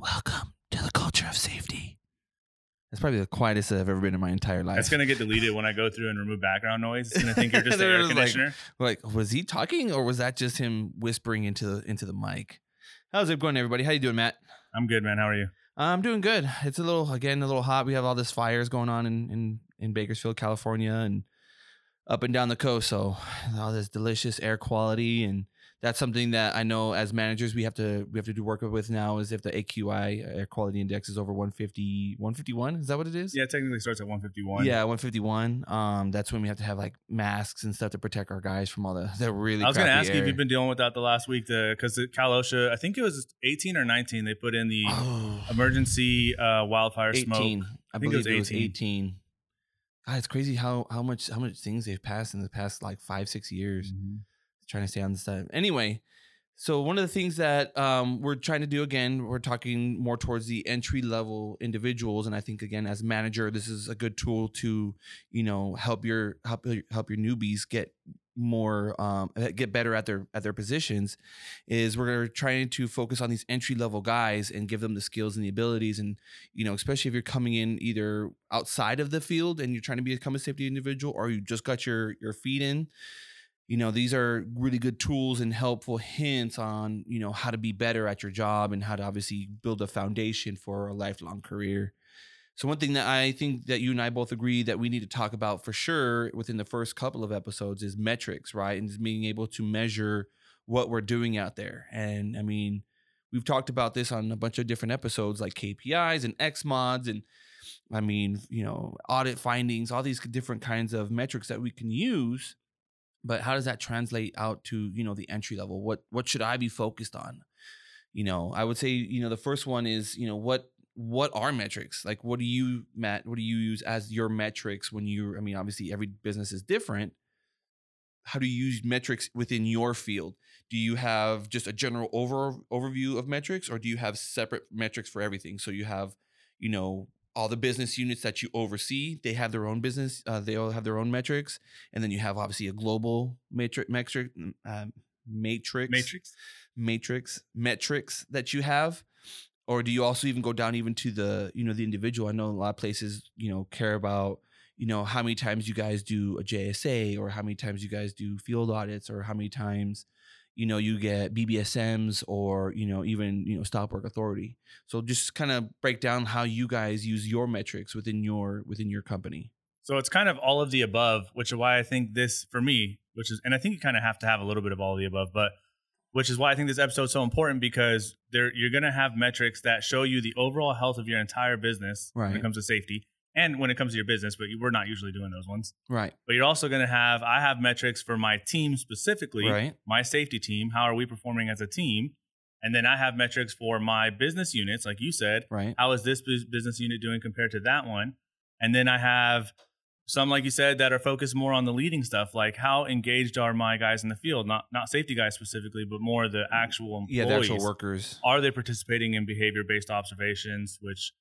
Welcome to the culture of safety. That's probably the quietest I've ever been in my entire life. That's gonna get deleted when I go through and remove background noise. It's gonna think you're just the air just like- like, was he talking or was that just him whispering into the into the mic? How's it going, everybody? How you doing, Matt? I'm good, man. How are you? I'm doing good. It's a little again a little hot. We have all this fires going on in in in Bakersfield, California, and up and down the coast. So all this delicious air quality, and that's something that I know as managers we have to we have to do work with now. Is if the AQI air quality index is over 150, 151. Is that what it is? Yeah, it technically starts at 151. Yeah, 151. Um, that's when we have to have like masks and stuff to protect our guys from all the really. I was gonna crappy ask you if you've been dealing with that the last week, the because the Cal OSHA, I think it was 18 or 19. They put in the Oh. emergency uh, wildfire 18. smoke. I, think it was believe it was 18. 18. God, it's crazy how how much how much things they've passed in the past like five six years. Mm-hmm. Trying to stay on the side. Anyway, so one of the things that um, we're trying to do again, we're talking more towards the entry level individuals, and I think again as manager, this is a good tool to you know help your help help your newbies get more um get better at their at their positions is we're trying to focus on these entry level guys and give them the skills and the abilities and you know especially if you're coming in either outside of the field and you're trying to become a safety individual or you just got your your feet in you know these are really good tools and helpful hints on you know how to be better at your job and how to obviously build a foundation for a lifelong career. So one thing that i think that you and i both agree that we need to talk about for sure within the first couple of episodes is metrics right? And being able to measure what we're doing out there. And i mean we've talked about this on a bunch of different episodes like kpis and x mods and i mean you know audit findings all these different kinds of metrics that we can use but how does that translate out to you know the entry level? What what should i be focused on? You know i would say you know the first one is you know what what are metrics? Like what do you matt what do you use as your metrics when you i mean obviously every business is different. How do you use metrics within your field? Do you have just a general over overview of metrics or do you have separate metrics for everything? So you have you know all the business units that you oversee they have their own business uh, they all have their own metrics and then you have obviously a global matrix metric um, matrix Matrix. matrix metrics that you have or do you also even go down even to the you know the individual i know a lot of places you know care about you know how many times you guys do a jsa or how many times you guys do field audits or how many times you know you get bbsms or you know even you know stop work authority. So just kind of break down how you guys use your metrics within your within your company. So it's kind of all of the above, which is why I think this for me, which is, and I think you kind of have to have a little bit of all of the above, but which is why I think this episode is so important because there you're going to have metrics that show you the overall health of your entire business when it comes to safety and when it comes to your business. But you- we're not usually doing those ones. right But you're also going to have I have metrics for my team specifically, right my safety team. How are we performing as a team? And then I have metrics for my business units, like you said. right How is this business unit doing compared to that one? And then I have some, like you said, that are focused more on the leading stuff, like how engaged are my guys in the field, not not safety guys specifically, but more the actual employees. yeah the actual workers Are they participating in behavior based observations, which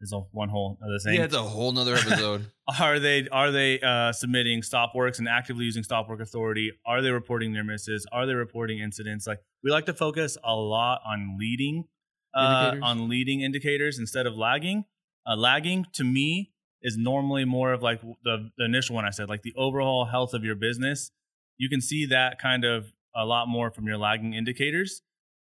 is a one whole other thing? yeah it's a whole nother episode. Are they are they uh, submitting stop works and actively using stop work authority? Are they reporting their misses? Are they reporting incidents? Like we like to focus a lot on leading uh, on leading indicators instead of lagging. Uh, lagging to me is normally more of like the, the initial one i said like the overall health of your business. You can see that kind of a lot more from your lagging indicators.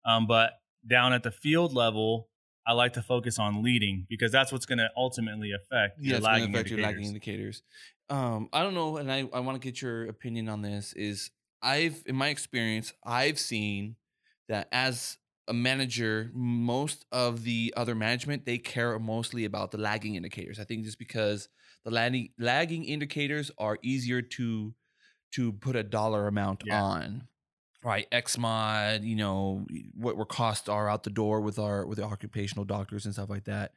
Um, but down at the field level I like to focus on leading because that's what's going to ultimately affect yeah, your lagging affect your indicators. lagging indicators. Um, I don't know, and I, I want to get your opinion on this. Is I've in my experience, I've seen that as a manager, most of the other management they care mostly about the lagging indicators. I think just because the lagging lagging indicators are easier to to put a dollar amount Yeah. on. Right, XMod, you know what our costs are out the door with our with the occupational doctors and stuff like that.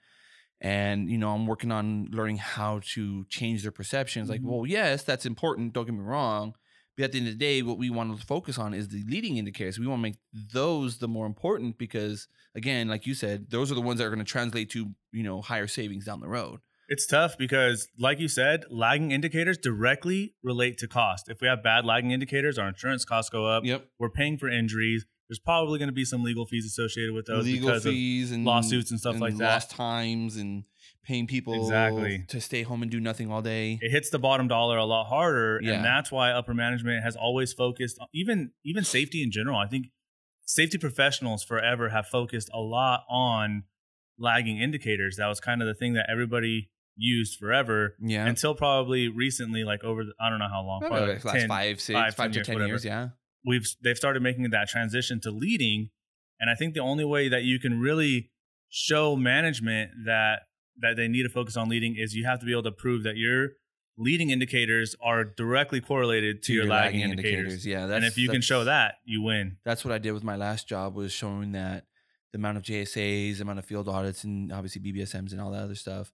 And you know i'm working on learning how to change their perceptions like Mhm. well yes that's important don't get me wrong but at the end of the day what we want to focus on is the leading indicators. We want to make those the more important because again like you said those are the ones that are going to translate to you know higher savings down the road It's tough because, like you said, lagging indicators directly relate to cost. If we have bad lagging indicators, our insurance costs go up. yep We're paying for injuries. there's probably going to be some legal fees associated with those legal because fees and lawsuits and stuff and like that. lost times and paying people Exactly. to stay home and do nothing all day. it hits the bottom dollar a lot harder Yeah. and that's why upper management has always focused on even even safety in general i think safety professionals forever have focused a lot on lagging indicators that was kind of the thing that everybody used forever Yeah, until probably recently like over the, i don't know how long Probably like last 10, five, six, five, five 10 to years, ten whatever. years. Yeah, we've they've started making that transition to leading and i think the only way that you can really show management that that they need to focus on leading is you have to be able to prove that your leading indicators are directly correlated to, your, lagging, indicators, Yeah, that's, and if you can show that you win that's what I did with my last job was showing that the amount of JSAs, amount of field audits, and obviously BBSMs and all that other stuff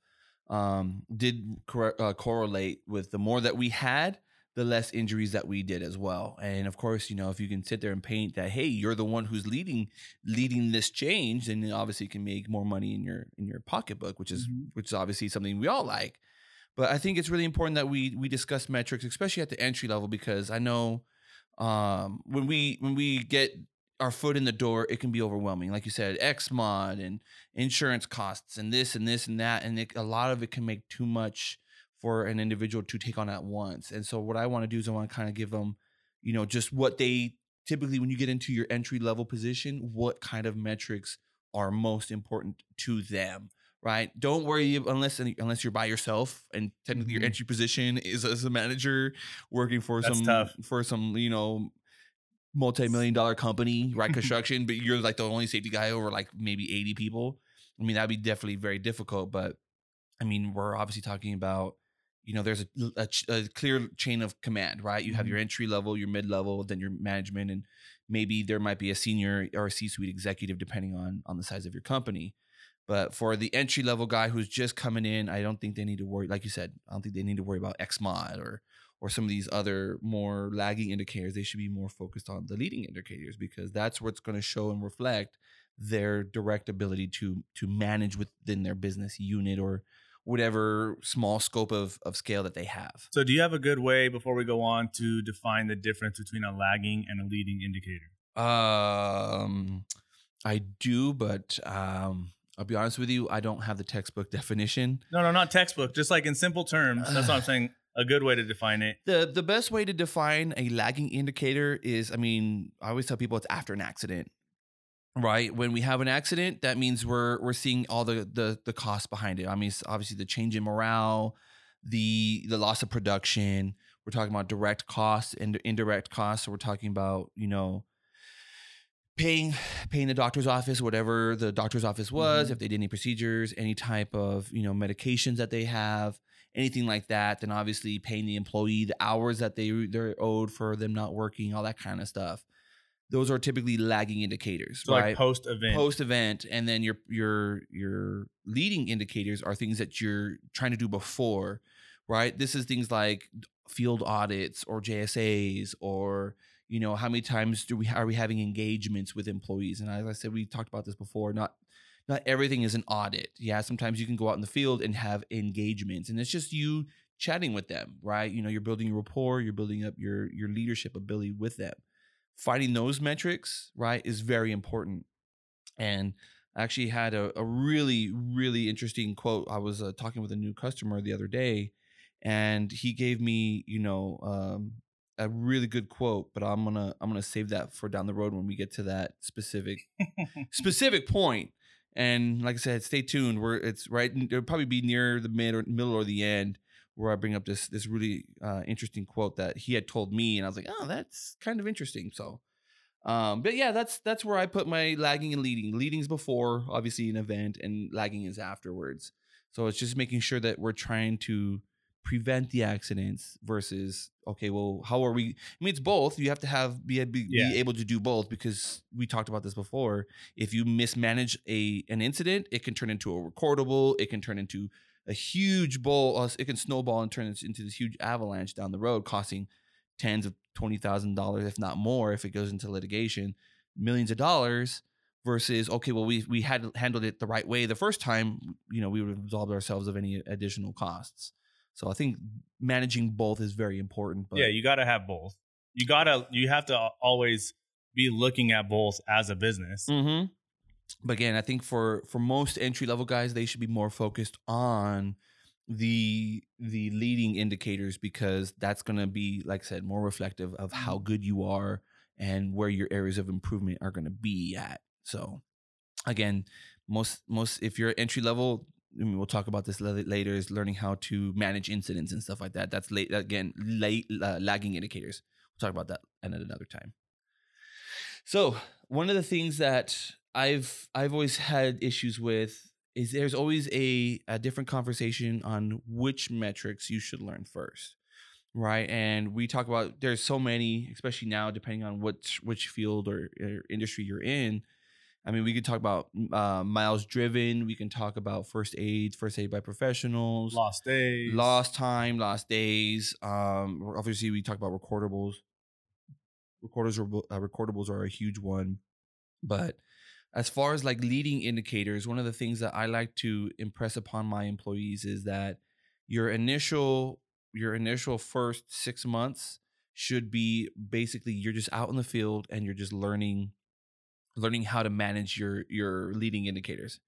um, did corre- uh, correlate with the more that we had, the less injuries that we did as well. And of course, you know, if you can sit there and paint that, hey, you're the one who's leading leading this change, then obviously you can make more money in your in your pocketbook, which is Mhm. which is obviously something we all like. But I think it's really important that we we discuss metrics, especially at the entry level, because I know um, when we when we get our foot in the door, it can be overwhelming. Like you said, XMod and insurance costs and this and this and that, and it, a lot of it can make too much for an individual to take on at once. And so, what I want to do is I want to kind of give them, you know, just what they typically when you get into your entry level position, what kind of metrics are most important to them. Right. Don't worry unless unless you're by yourself and technically your Mhm. entry position is as a manager working for That's some tough. for some you know multi-million dollar company right construction but you're like the only safety guy over like maybe 80 people. I mean that'd be definitely very difficult but i mean we're obviously talking about you know there's a, a, a clear chain of command right? You have Mhm. your entry level your mid level then your management and maybe there might be a senior or a c-suite executive depending on on the size of your company. But for the entry level guy who's just coming in i don't think they need to worry like you said i don't think they need to worry about xmod or or some of these other more lagging indicators, they should be more focused on the leading indicators because that's what's going to show and reflect their direct ability to to manage within their business unit or whatever small scope of, of scale that they have. so do you have a good way before we go on to define the difference between a lagging and a leading indicator Um, I do, but um, I'll be honest with you, I don't have the textbook definition. no no not textbook just like in simple terms that's what i'm saying a good way to define it The the best way to define a lagging indicator is, I mean, I always tell people it's after an accident. Right. When we have an accident, that means we're we're seeing all the the the costs behind it. I mean, it's obviously the change in morale, the the loss of production. We're talking about direct costs and indirect costs. So we're talking about, you know, paying paying the doctor's office, whatever the doctor's office was, Mhm. if they did any procedures, any type of, you know, medications that they have anything like that, then obviously paying the employee the hours that they they're owed for them not working, all that kind of stuff. Those are typically lagging indicators, so right? like post event Post event, and then your your your leading indicators are things that you're trying to do before, right? This is things like field audits or JSAs or you know how many times do we are we having engagements with employees? And as I said, we talked about this before. Not not everything is an audit. Yeah, sometimes you can go out in the field and have engagements, and it's just you chatting with them, right? You know, you're building your rapport, you're building up your your leadership ability with them. Finding those metrics, right, is very important. And I actually had a, a really, really interesting quote. I was uh, talking with a new customer the other day, and he gave me, you know, um, a really good quote. But I'm gonna I'm gonna save that for down the road when we get to that specific specific point. And like I said, stay tuned. We're it's right. It'll probably be near the mid or middle or the end where I bring up this this really uh, interesting quote that he had told me, and I was like, oh, that's kind of interesting. So, um, but yeah, that's that's where I put my lagging and leading. Leading's before, obviously, an event, and lagging is afterwards. So it's just making sure that we're trying to prevent the accidents versus okay, well, how are we? I mean, it's both. You have to have be, be, Yeah. be able to do both because we talked about this before. If you mismanage a an incident, it can turn into a recordable. It can turn into a huge bowl. Uh, it can snowball and turn into this huge avalanche down the road, costing tens of twenty thousand dollars, if not more, if it goes into litigation, millions of dollars. Versus, okay, well, we we had handled it the right way the first time. You know, we would have absolved ourselves of any additional costs. So I think managing both is very important. But yeah you got to have both you gotta you have to always be looking at both as a business. Mm-hmm. But again, I think for for most entry level guys, they should be more focused on the the leading indicators because that's going to be like I said more reflective of how Mm-hmm. good you are and where your areas of improvement are going to be at. So again, most most if you're entry level, I mean, we'll talk about this later. Is learning how to manage incidents and stuff like that. That's late again, late uh, lagging indicators. We'll talk about that at another time. So one of the things that I've I've always had issues with is there's always a, a different conversation on which metrics you should learn first right and we talk about there's so many especially now depending on which which field or, or industry you're in i mean we could talk about uh, miles driven. We can talk about first aid first aid by professionals. Lost days. lost time lost days. Um obviously we talk about recordables. Recorders are uh, recordables are a huge one. But as far as like leading indicators one of the things that i like to impress upon my employees is that your initial your initial first six months should be basically you're just out in the field and you're just learning learning how to manage your your leading indicators.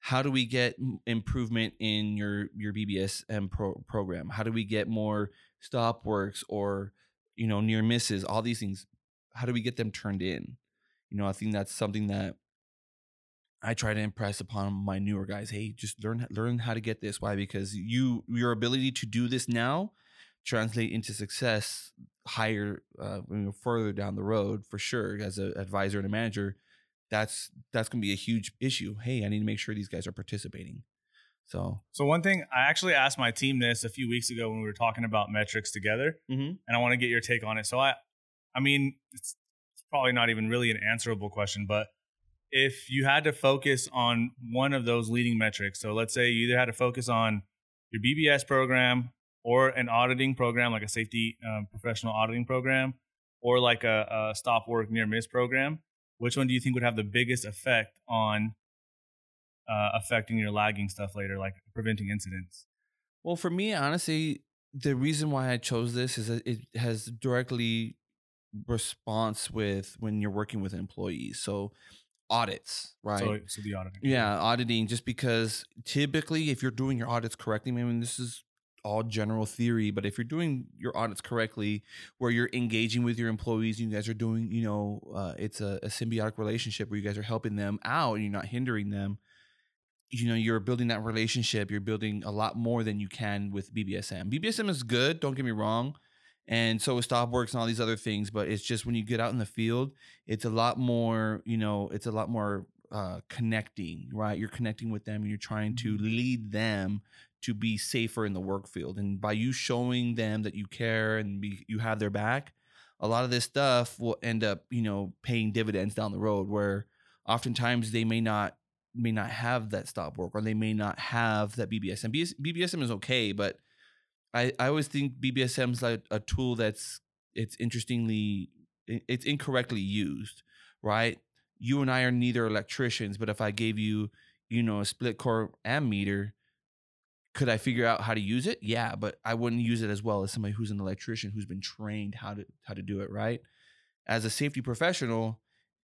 How do we get improvement in your your bbsm pro- program? How do we get more stop works or you know near misses all these things? How do we get them turned in? You know i think that's something that i try to impress upon my newer guys hey just learn learn how to get this. Why? Because you your ability to do this now translate into success higher uh, you know, further down the road for sure as an advisor and a manager that's that's going to be a huge issue hey i need to make sure these guys are participating so So one thing I actually asked my team this a few weeks ago when we were talking about metrics together, Mhm. and I want to get your take on it. So I, I mean, it's, it's probably not even really an answerable question, but if you had to focus on one of those leading metrics, so let's say you either had to focus on your BBS program or an auditing program, like a safety um, professional auditing program, or like a, a stop work near miss program, which one do you think would have the biggest effect on uh, affecting your lagging stuff later, like preventing incidents? Well, for me, honestly, the reason why I chose this is that it has directly response with when you're working with employees. So audits, right? So, so the auditing. yeah, auditing. Just because typically, if you're doing your audits correctly, I mean, this is all general theory, but if you're doing your audits correctly, where you're engaging with your employees, you guys are doing, you know, uh, it's a, a symbiotic relationship where you guys are helping them out and you're not hindering them you know you're building that relationship. You're building a lot more than you can with bbsm bbsm is good don't get me wrong and so is stopworks and all these other things but it's just when you get out in the field it's a lot more you know it's a lot more uh, connecting right? You're connecting with them and you're trying to lead them to be safer in the work field and by you showing them that you care and be, you have their back a lot of this stuff will end up you know paying dividends down the road where oftentimes they may not may not have that stop work or they may not have that BBSM. BS, BBSM is okay, but I, I always think BBSM is like a tool that's it's interestingly it's incorrectly used, right? You and I are neither electricians, but if I gave you, you know, a split core ammeter, could I figure out how to use it? Yeah, but I wouldn't use it as well as somebody who's an electrician who's been trained how to how to do it, right? As a safety professional,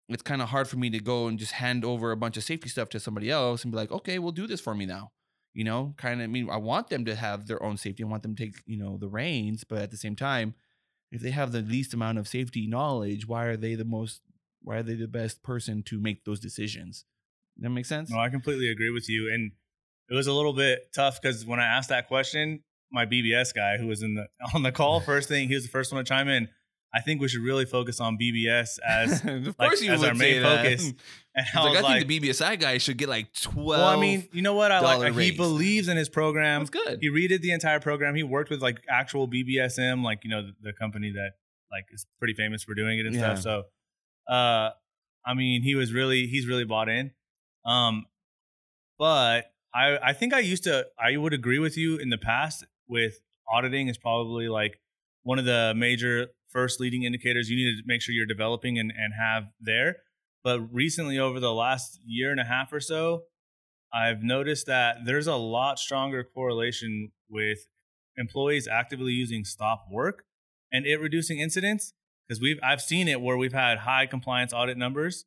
it's kind of hard for me to go and just hand over a bunch of safety stuff to somebody else and be like, okay, we'll do this for me now. You know, kind of I mean, I want them to have their own safety. I want them to take, you know, the reins, but at the same time, if they have the least amount of safety knowledge, why are they the most why are they the best person to make those decisions? That makes sense? No, I completely agree with you. And it was a little bit tough because when I asked that question, my BBS guy who was in the on the call first thing, he was the first one to chime in. I think we should really focus on BBS as of like, course you as would our main that. focus. And I like, I like, think the BBSI guy should get like twelve. well, I mean, you know what? I like. He believes in his program. that's good. He redid the entire program. He worked with like actual BBSM, like you know the, the company that like is pretty famous for doing it and Yeah. stuff. So, uh, I mean, he was really he's really bought in. Um, but I I think I used to I would agree with you in the past with auditing is probably like one of the major first leading indicators you need to make sure you're developing and, and have there. But recently, over the last year and a half or so, I've noticed that there's a lot stronger correlation with employees actively using stop work and it reducing incidents because we've I've seen it where we've had high compliance audit numbers,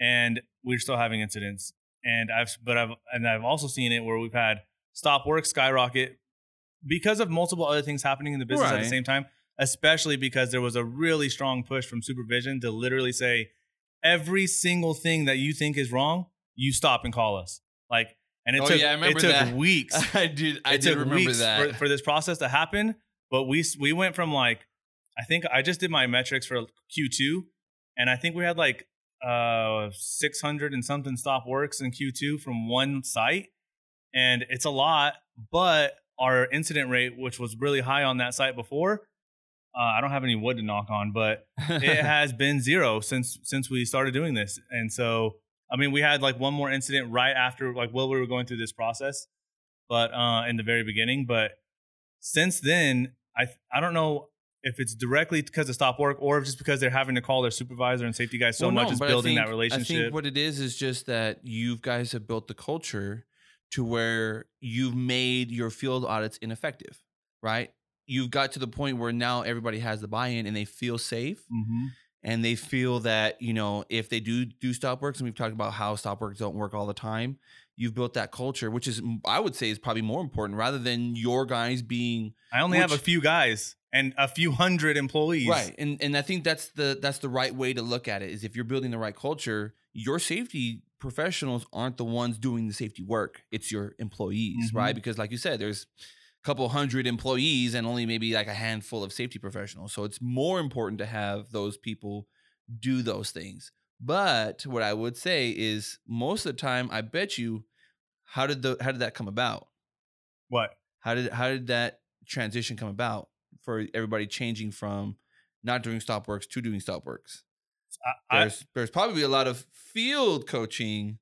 and we're still having incidents. And I've but I've and I've also seen it where we've had stop work skyrocket because of multiple other things happening in the business at the same time. Especially because there was a really strong push from supervision to literally say every single thing that you think is wrong, you stop and call us. Like, and it Oh, took yeah, it took that. weeks I did. I it did remember weeks that. For, for this process to happen. But we we went from like I think I just did my metrics for Q2, and I think we had like uh 600 and something stop works in Q2 from one site, and it's a lot. But our incident rate, which was really high on that site before, uh, I don't have any wood to knock on, but it has been zero since since we started doing this. And so, I mean, we had like one more incident right after like while we were going through this process, but uh, in the very beginning. But since then, I I don't know if it's directly because of stop work or if just because they're having to call their supervisor and safety guys so Well, much no, is I building think- that relationship. I think what it is is just that you guys have built the culture to where you've made your field audits ineffective, right? You've got to the point where now everybody has the buy-in and they feel safe hmm and they feel that you know if they do do stop works and we've talked about how stop works don't work all the time you've built that culture which is i would say is probably more important rather than your guys being I only have a few guys and a few hundred employees. right and and i think that's the that's the right way to look at it is if you're building the right culture your safety professionals aren't the ones doing the safety work it's your employees Mhm. right because like you said there's a couple hundred employees and only maybe like a handful of safety professionals so it's more important to have those people do those things but what i would say is most of the time i bet you how did the how did that come about What? how did how did that transition come about for everybody changing from not doing stop works to doing stop works? I, I, There's there's probably a lot of field coaching.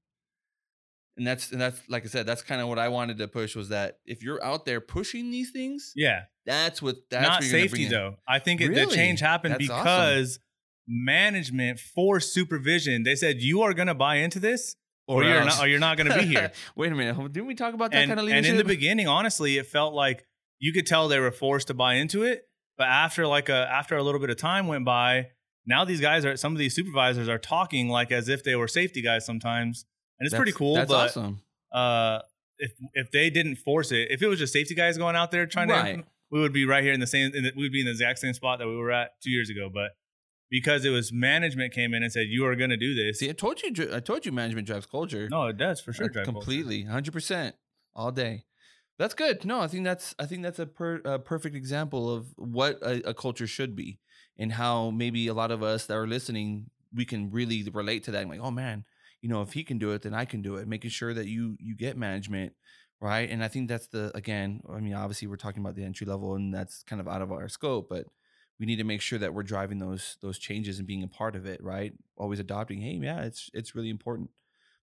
And that's and that's like I said, that's kind of what I wanted to push was that if you're out there pushing these things, yeah. that's what that's not what safety though. I think it, the change happened That's awesome. because management for supervision they said you are going to buy into this or, you're not or you're not going to be here. Wait a minute, didn't we talk about that and, kind of leadership? and in the beginning, honestly, it felt like you could tell they were forced to buy into it. But after like a after a little bit of time went by, now these guys are some of these supervisors are talking like as if they were safety guys sometimes, and it's pretty cool. That's but awesome. uh, if if they didn't force it, if it was just safety guys going out there trying to, Right. implement, we would be right here in the same. In the, we would be in the exact same spot that we were at two years ago. But because it was management came in and said you are going to do this. See, I told you, I told you, management drives culture. no, it does for sure. Completely, hundred percent, all day. That's good. No, I think that's I think that's a, per, a perfect example of what a, a culture should be, and how maybe a lot of us that are listening we can really relate to that. Like, oh man, you know, if he can do it, then I can do it. Making sure that you you get management right, and I think that's the again. I mean, obviously we're talking about the entry level, and that's kind of out of our scope, but we need to make sure that we're driving those those changes and being a part of it, right? Always adopting. Hey, yeah, it's it's really important.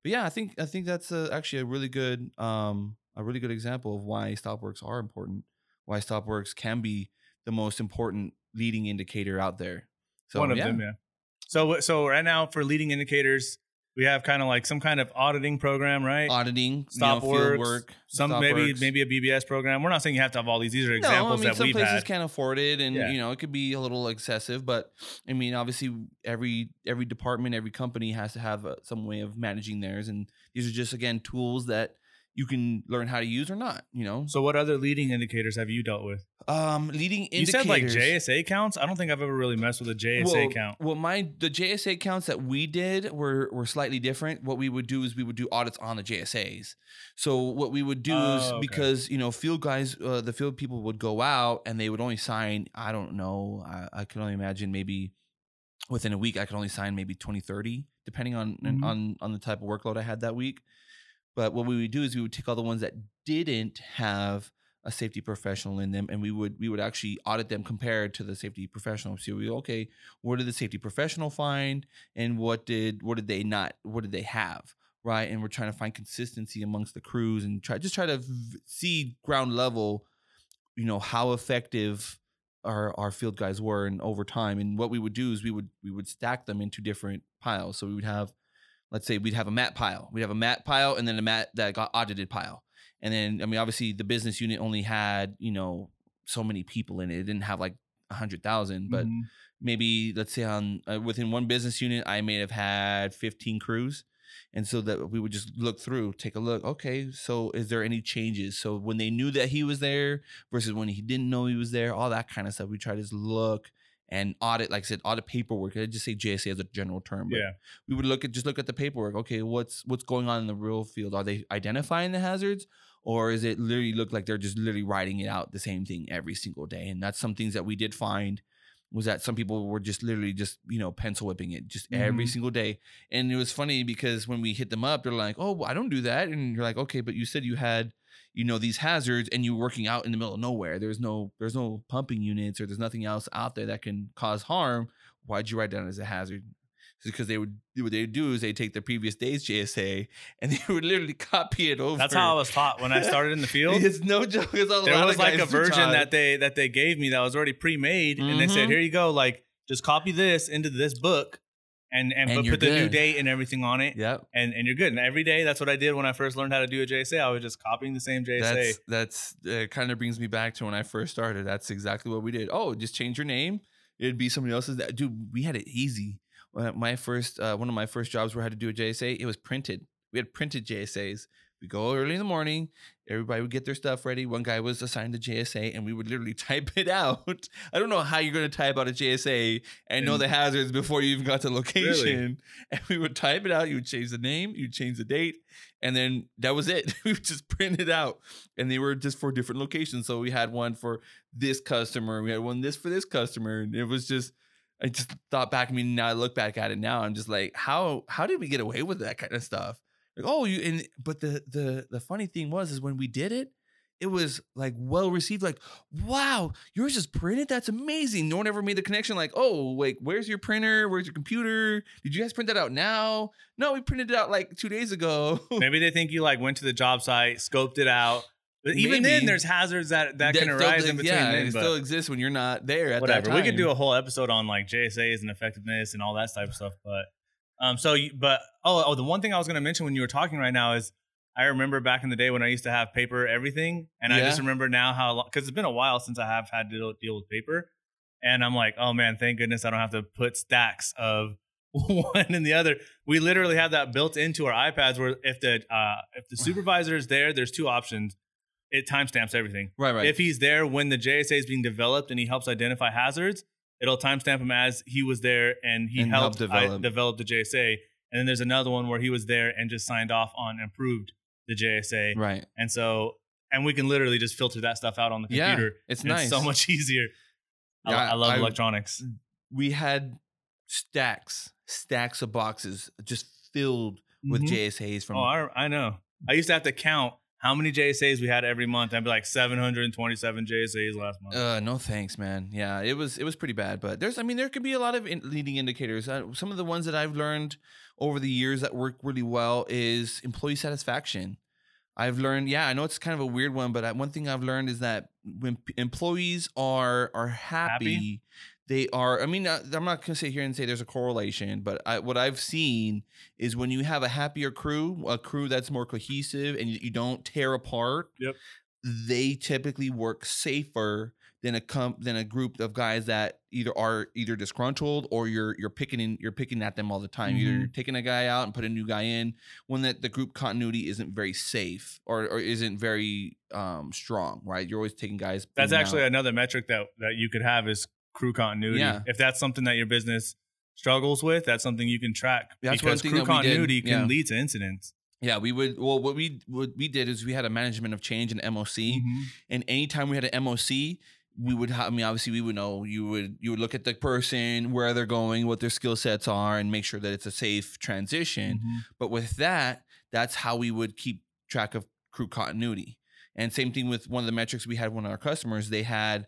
But yeah, I think I think that's a, actually a really good um a really good example of why stop works are important. Why stop works can be the most important leading indicator out there. So One of yeah. them, yeah. So so right now for leading indicators, we have kind of like some kind of auditing program, right? auditing, Stop you know, works, work, some stop maybe works. maybe a BBS program. We're not saying you have to have all these. These are examples No, I mean that some we've places had. can't afford it, and Yeah. you know it could be a little excessive. But I mean, obviously, every every department, every company has to have uh some way of managing theirs, and these are just again tools that you can learn how to use or not. You know, So what other leading indicators have you dealt with? um, leading indicators. You said like JSA counts. I don't think I've ever really messed with a JSA well, count. Well, my the JSA counts that we did were were slightly different. What we would do is we would do audits on the JSAs. So what we would do is Oh, okay. because you know field guys, uh, the field people would go out and they would only sign. I don't know. I, I can only imagine maybe within a week I could only sign maybe 20, 30, depending on Mhm. on on the type of workload I had that week. But what we would do is we would take all the ones that didn't have a safety professional in them, and we would we would actually audit them compared to the safety professional. So we okay, what did the safety professional find, and what did what did they not what did they have, right? And we're trying to find consistency amongst the crews and try just try to v- see ground level, you know, how effective our our field guys were and over time. And what we would do is we would we would stack them into different piles. So we would have let's say we'd have a mat pile. We'd have a mat pile and then a mat that got audited pile. And then I mean obviously the business unit only had, you know, so many people in it. It didn't have like a hundred thousand, but Mhm. maybe let's say on uh, within one business unit, I may have had 15 crews. And so that we would just look through, take a look. Okay, so is there any changes? So when they knew that he was there versus when he didn't know he was there, all that kind of stuff. We try to just look and audit, like I said, audit paperwork. I just say JSA as a general term, but yeah, we would look at just look at the paperwork. Okay, what's what's going on in the real field? Are they identifying the hazards, or is it literally look like they're just literally writing it out the same thing every single day? And that's some things that we did find was that some people were just literally just you know pencil whipping it just every Mhm. single day. And it was funny because when we hit them up, they're like, "Oh, well, I don't do that," and you're like, "Okay, but you said you had." You know these hazards, and you're working out in the middle of nowhere. There's no, there's no pumping units, or there's nothing else out there that can cause harm. Why'd you write down as a hazard? because they would what they would do is they take the previous day's JSA and they would literally copy it over. that's how I was taught when I started in the field. It's no joke. It's a there was like a version that they that they gave me that was already pre-made, and they said, Mhm. "Here you go, like just copy this into this book, and and, And but put the new date and everything on it, Yep. and and you're good." And every day, that's what I did when I first learned how to do a JSA. I was just copying the same JSA. That's that's uh, kind of brings me back to when I first started. That's exactly what we did. Oh, just change your name. It'd be somebody else's. That dude, we had it easy. My first uh, one of my first jobs where I had to do a JSA, it was printed. We had printed JSAs. We go early in the morning. Everybody would get their stuff ready. One guy was assigned a JSA, and we would literally type it out. I don't know how you're going to type out a JSA and know the hazards before you even got to location. And we would type it out. You would change the name. You would change the date, and then that was it. we would just print it out, and they were just for different locations. So we had one for this customer. We had one this for this customer, and it was just. I just thought back. I mean, now I look back at it now. I'm just like, how how did we get away with that kind of stuff? Like, oh, you and but the the the funny thing was is when we did it, it was like well received. Like, wow, yours is printed. That's amazing. No one ever made the connection. Like, oh, like where's your printer? Where's your computer? Did you guys print that out now? No, we printed it out like two days ago. Maybe they think you like went to the job site, scoped it out. But even Maybe. then, there's hazards that that, can still arise in between. Yeah, then, it still exists when you're not there. At whatever. That We could do a whole episode on like JSAs and effectiveness and all that type of stuff. But um, so you, but oh, oh, the one thing I was going to mention when you were talking right now is I remember back in the day when I used to have paper everything, and I just remember now how because it's been a while since I have had to deal, deal with paper, and I'm like, oh man, thank goodness I don't have to put stacks of one and the other. We literally have that built into our iPads where if the uh, if the supervisor is there, there's two options. It timestamps everything. right, right. If he's there when the JSA is being developed and he helps identify hazards, it'll timestamp him as he was there and he And helped, helped I- develop. develop the JSA. And then there's another one where he was there and just signed off on improved the JSA. right. And so, and we can literally just filter that stuff out on the Yeah, computer. it's And nice. so much easier. I, Yeah, I love I- electronics. we had stacks, stacks of boxes just filled with Mhm. JSAs from Oh, I, I know. I used to have to count how many JSAs we had every month. I'd be like 727 JSAs last month. Uh, no thanks, man. Yeah, it was it was pretty bad, but there's I mean there could be a lot of in- leading indicators. Uh, some of the ones that I've learned over the years that work really well is employee satisfaction. I've learned, yeah, I know it's kind of a weird one, but I, one thing I've learned is that when p- employees are are happy, Happy? They are. I mean, uh, I'm not gonna sit here and say there's a correlation, but I, what I've seen is when you have a happier crew, a crew that's more cohesive, and you, you don't tear apart. Yep. They typically work safer than a comp than a group of guys that either are either disgruntled or you're you're picking in you're picking at them all the time. Either Mhm. you're taking a guy out and put a new guy in when that the group continuity isn't very safe or, or isn't very um strong, right? You're always taking guys. That's actually out. another metric that that you could have is crew continuity. Yeah. If that's something that your business struggles with, that's something you can track That's because crew continuity can yeah. lead to incidents. Yeah, we would. Well, what we what we did is we had a management of change and MOC, Mhm. and anytime we had an MOC, we would. Ha- I mean, obviously, we would know. You would you would look at the person, where they're going, what their skill sets are, and make sure that it's a safe transition. Mhm. But with that, that's how we would keep track of crew continuity. And same thing with one of the metrics we had one of our customers. They had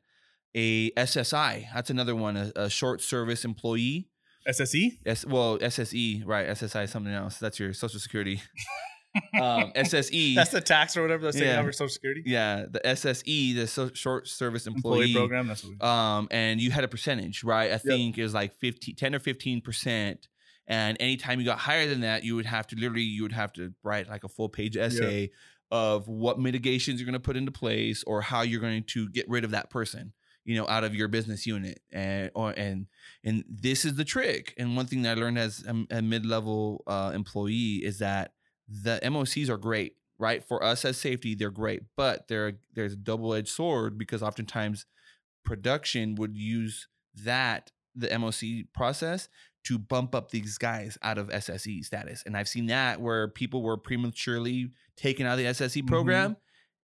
a SSI. That's another one, a, a short service employee. SSE. S well, SSE, right? SSI is something else. That's your social security. um, SSE. That's the tax or whatever. That's taking Yeah. over Social Security yeah, the SSE, the so, short service employee, employee, program. That's what we, Um, and you had a percentage, right? I think it was like 15, 10 or fifteen percent. And anytime you got higher than that, you would have to literally you would have to write like a full page essay of what mitigations you're going to put into place or how you're going to get rid of that person. You know, out of your business unit, and or and and this is the trick. And one thing that I learned as a, a mid-level uh, employee is that the MOCs are great, right? For us as safety, they're great, but there there's a double-edged sword because oftentimes production would use that the MOC process to bump up these guys out of SSE status. And I've seen that where people were prematurely taken out of the SSE Mhm. program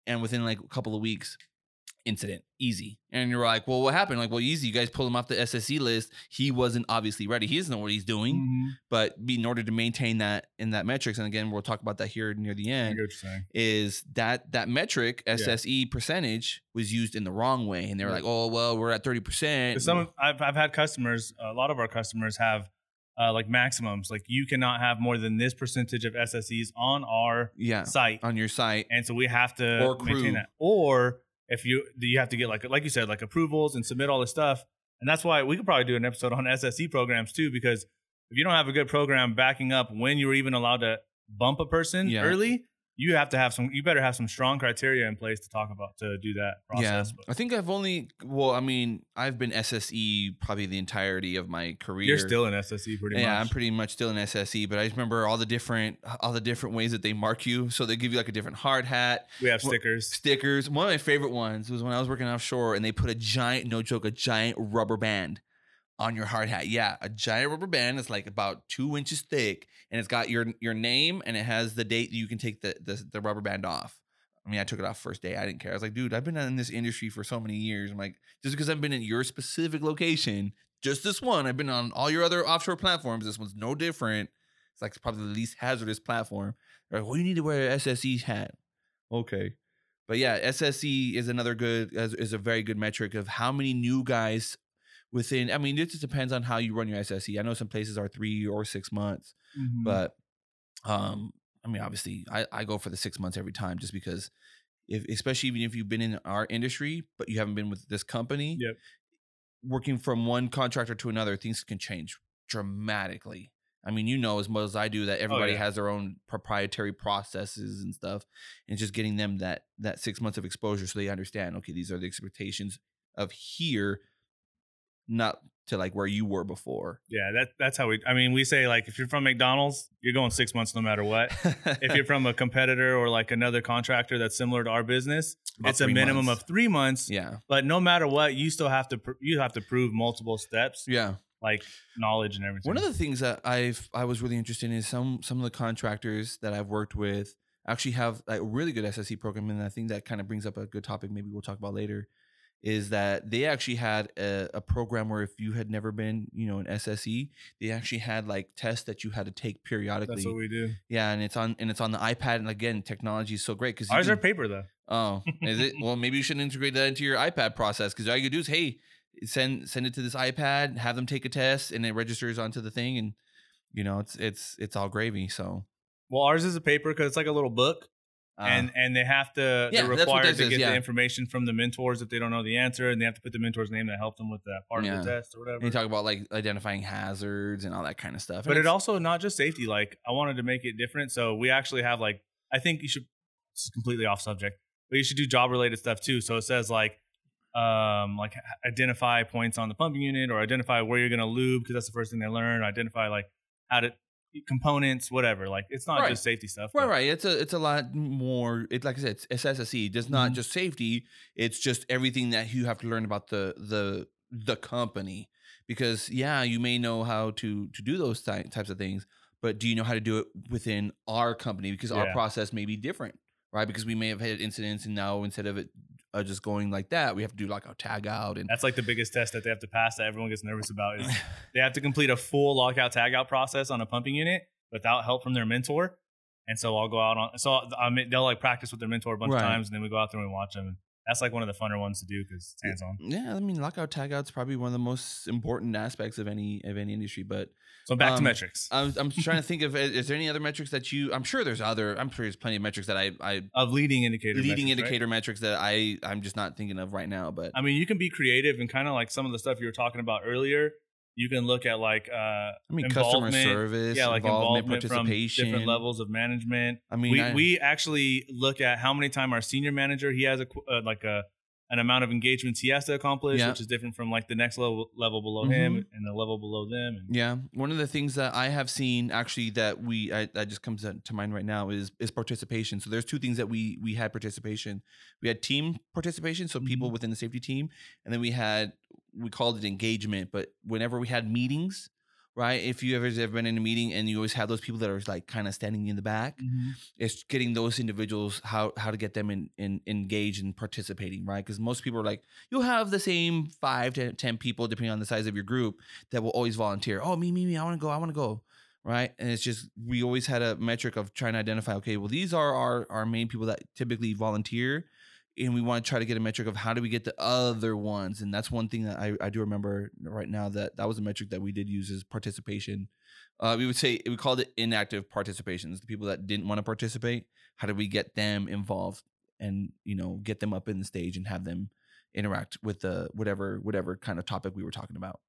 and within like a couple of weeks incident easy and you're like well what happened like well easy you guys pulled him off the sse list he wasn't obviously ready he doesn't know what he's doing Mhm. but be- in order to maintain that in that metrics and again we'll talk about that here near the end get what you're saying. is that that metric Yeah. sse percentage was used in the wrong way and they were Yeah. like oh well we're at 30% Some I've I've had customers. A lot of our customers have uh, like maximums. Like you cannot have more than this percentage of SSEs on our yeah site, on your site and so we have to Or crew. maintain that. Or if you you have to get like like you said like approvals and submit all this stuff, and that's why we could probably do an episode on SSE programs too. Because if you don't have a good program backing up when you're even allowed to bump a person Yeah. early, you have to have some. You better have some strong criteria in place to talk about to do that process. Yeah, I think I've only well, I mean, I've been SSE probably the entirety of my career. You're still in SSE pretty yeah, much. Yeah, I'm pretty much still in SSE, but I just remember all the different all the different ways that they mark you. So they give you like a different hard hat, we have stickers. stickers. One of my favorite ones was when I was working offshore and they put a giant, no joke, a giant rubber band on your hard hat. Yeah, a giant rubber band that's like about two inches thick, and it's got your your name and it has the date that you can take the the, the rubber band off. I mean, I took it off first day. I didn't care. I was like, dude, I've been in this industry for so many years. I'm like, just because I've been in your specific location, just this one, I've been on all your other offshore platforms. This one's no different. It's like probably the least hazardous platform. They're like, well, you need to wear a SSE hat. Okay. But yeah, SSE is another good is, is a very good metric of how many new guys within. I mean, it just depends on how you run your SSE. I know some places are three or six months, Mhm. but um, I mean, obviously, I, I go for the six months every time just because, if especially even if you've been in our industry but you haven't been with this company, Yep. working from one contractor to another, things can change dramatically. I mean, you know as much as I do that everybody yeah. has their own proprietary processes and stuff, and just getting them that that six months of exposure so they understand. Okay, these are the expectations of here, not to like where you were before. Yeah, that that's how we. I mean, we say like if you're from McDonald's, you're going six months no matter what. if you're from a competitor or like another contractor that's similar to our business, About it's a minimum months. of three months. yeah, But no matter what, you still have to pr- you have to prove multiple steps, yeah. like knowledge and everything. One of the things that I've I was really interested in is some some of the contractors that I've worked with actually have like, a really good SSE program, and I think that kind of brings up a good topic. Maybe we'll talk about later. Is that they actually had a, a program where if you had never been, you know, an SSE, they actually had like tests that you had to take periodically. that's what we do. yeah, and it's on and it's on the iPad. And again, technology is so great because Ours are paper though. Oh, is it? Well, maybe you should integrate that into your iPad process because all you do is, hey, send send it to this iPad, have them take a test, and it registers onto the thing, and you know, it's it's it's all gravy. So, Well, ours is a paper because it's like a little book, uh, and and they have to Yeah, they're required to is, get yeah. the information from the mentors if they don't know the answer, and they have to put the mentor's name that helped them with that part Yeah. of the test or whatever. and you talk about like identifying hazards and all that kind of stuff. but it also not just safety. Like I wanted to make it different, so we actually have like I think you should. This is completely off subject, but you should do job related stuff too. So it says like, um, like identify points on the pumping unit or identify where you're going to lube because that's the first thing they learn. Identify like how to components, whatever. Like it's not Right. just safety stuff. Right, but- right. It's a it's a lot more. It like I said, it's, it's SSE. It's not Mhm. just safety. It's just everything that you have to learn about the the the company. Because yeah, you may know how to to do those ty- types of things, but do you know how to do it within our company? Because our process may be different, right? Because we may have had incidents, and now instead of it uh, just going like that, we have to do like a tag out and That's like the biggest test that they have to pass that everyone gets nervous about is they have to complete a full lockout tagout process on a pumping unit without help from their mentor. And so I'll go out on so I mean, they'll like practice with their mentor a bunch Right. of times, and then we go out there and we watch them. That's like one of the funner ones to do because it's hands on. yeah. I mean, lockout tag out's probably one of the most important aspects of any of any industry, but. So back to Um, metrics I'm, I'm trying to think of is there any other metrics that you I'm sure there's other I'm sure there's plenty of metrics that I I of leading indicator. leading metrics, right? indicator metrics that I I'm just not thinking of right now but I mean, you can be creative and kind of like some of the stuff you were talking about earlier. You can look at like uh, I mean customer service yeah, like involvement, involvement, from participation different levels of management. I mean we I- we actually look at how many time our senior manager he has a uh, like a an amount of engagements he has to accomplish, Yeah. which is different from like the next level level below Mhm. him and the level below them. And Yeah, one of the things that I have seen actually that we I, that just comes to mind right now is is participation. So there's two things that we we had participation. We had team participation, so people Mhm. within the safety team, and then we had we called it engagement. But whenever we had meetings, right? If you ever ever been in a meeting and you always have those people that are like kind of standing in the back, mm-hmm. it's getting those individuals how how to get them in, in engaged and participating right because most people are like you'll have the same five to ten people depending on the size of your group that will always volunteer oh me me me i want to go i want to go right and it's just we always had a metric of trying to identify okay well these are our our main people that typically volunteer and we want to try to get a metric of how do we get the other ones and that's one thing that i, I do remember right now that that was a metric that we did use is participation uh, we would say we called it inactive participations the people that didn't want to participate how do we get them involved and you know get them up in the stage and have them interact with the whatever whatever kind of topic we were talking about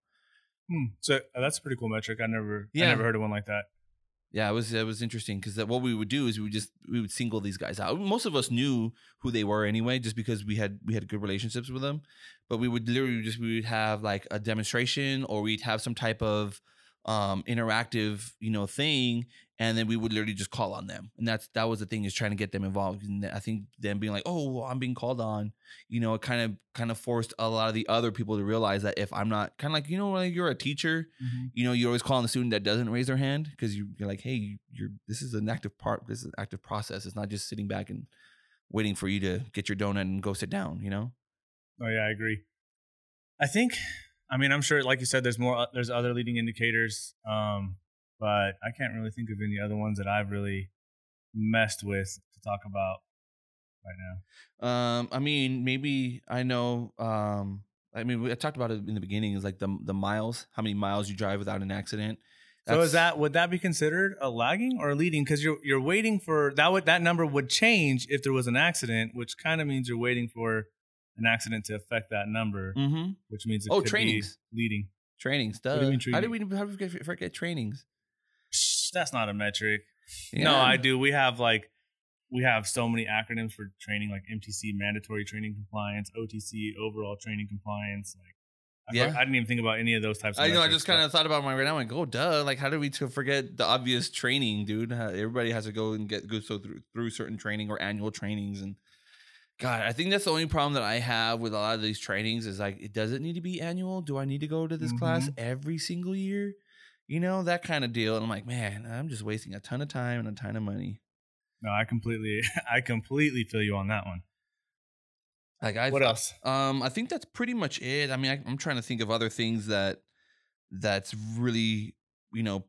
Hmm. So uh, that's a pretty cool metric. I never, Yeah. I never heard of one like that. Yeah it was it was interesting because what we would do is we would just we would single these guys out. Most of us knew who they were anyway just because we had we had good relationships with them. But we would literally just we would have like a demonstration or we'd have some type of um interactive you know thing and then we would literally just call on them and that's that was the thing is trying to get them involved and i think them being like oh well, i'm being called on you know it kind of kind of forced a lot of the other people to realize that if i'm not kind of like you know like you're a teacher you know, you always call on the student that doesn't raise their hand because you, you're like, hey, you're this is an active part, this is an active process. It's not just sitting back and waiting for you to get your donut and go sit down. You know? Oh yeah, I agree. I think, I mean, I'm sure, like you said, there's more, uh, there's other leading indicators, um, but I can't really think of any other ones that I've really messed with to talk about right now. Um, I mean, maybe I know. Um, I mean, we I talked about it in the beginning. Is like the the miles, how many miles you drive without an accident. So is that would that be considered a lagging or a leading? Because you're you're waiting for that would that number would change if there was an accident, which kind of means you're waiting for an accident to affect that number, Mhm. which means it Oh, could trainings. be leading. trainings? do you Duh. mean How did we how did we forget- forget trainings? That's not a metric. Yeah. No, I do. We have like we have so many acronyms for training, like MTC, mandatory training compliance, OTC, overall training compliance. Like, I, Yeah. I didn't even think about any of those types. of I know. I just kind of thought about my right now and go, duh. Like, how did we forget the obvious training, dude? How- Everybody has to go and get go so through through certain training or annual trainings, and God, I think that's the only problem that I have with a lot of these trainings is like, it doesn't need to be annual. Do I need to go to this class Mhm. every single year? You know that kind of deal. And I'm like, man, I'm just wasting a ton of time and a ton of money. No, I completely, I completely feel you on that one. Like, I what else? Um, I think that's pretty much it. I mean, I, I'm trying to think of other things that that's really you know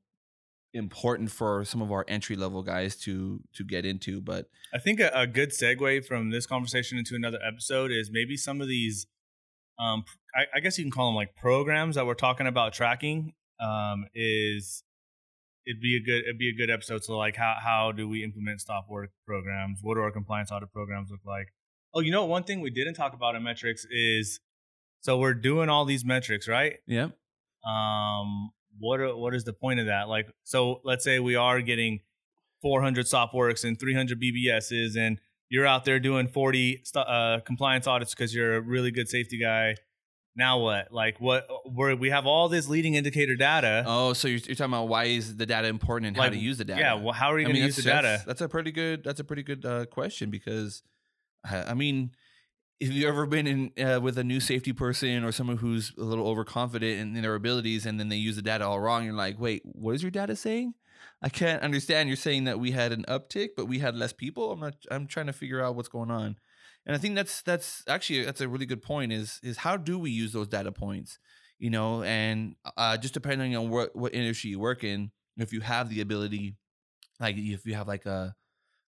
important for some of our entry level guys to to get into. But I think a, a good segue from this conversation into another episode is maybe some of these, um, I, I guess you can call them like programs that we're talking about tracking. Um, is it'd be a good it'd be a good episode. So like how how do we implement stop work programs? What do our compliance audit programs look like? Oh, you know one thing we didn't talk about in metrics is so we're doing all these metrics, right? yeah, um what are, what is the point of that like so let's say we are getting 400 stop works and 300 bbs's and you're out there doing 40 uh, compliance audits because you're a really good safety guy now what like what we're, we have all this leading indicator data Oh, so you're, you're talking about why is the data important and how to use the data? yeah well how are you going to mean, use the data That's, that's a pretty good. That's a pretty good uh, question because, I, I mean, if you've ever been in uh, with a new safety person or someone who's a little overconfident in, in their abilities, and then they use the data all wrong, you're like, wait, what is your data saying? I can't understand. You're saying that we had an uptick, but we had less people. I'm not. I'm trying to figure out what's going on, and I think that's that's actually that's a really good point. Is is how do we use those data points? You know, and uh, just depending on what what industry you work in, if you have the ability, like if you have like a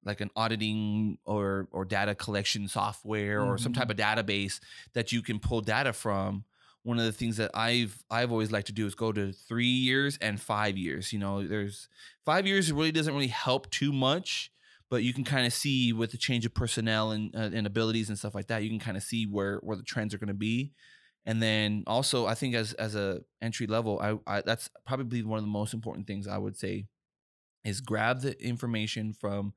like an auditing or or data collection software or some type of database that you can pull data from one of the things that i've i've always liked to do is go to three years and five years you know there's five years really doesn't really help too much but you can kind of see with the change of personnel and uh, and abilities and stuff like that you can kind of see where where the trends are going to be and then also i think as as a entry level I, I that's probably one of the most important things i would say is grab the information from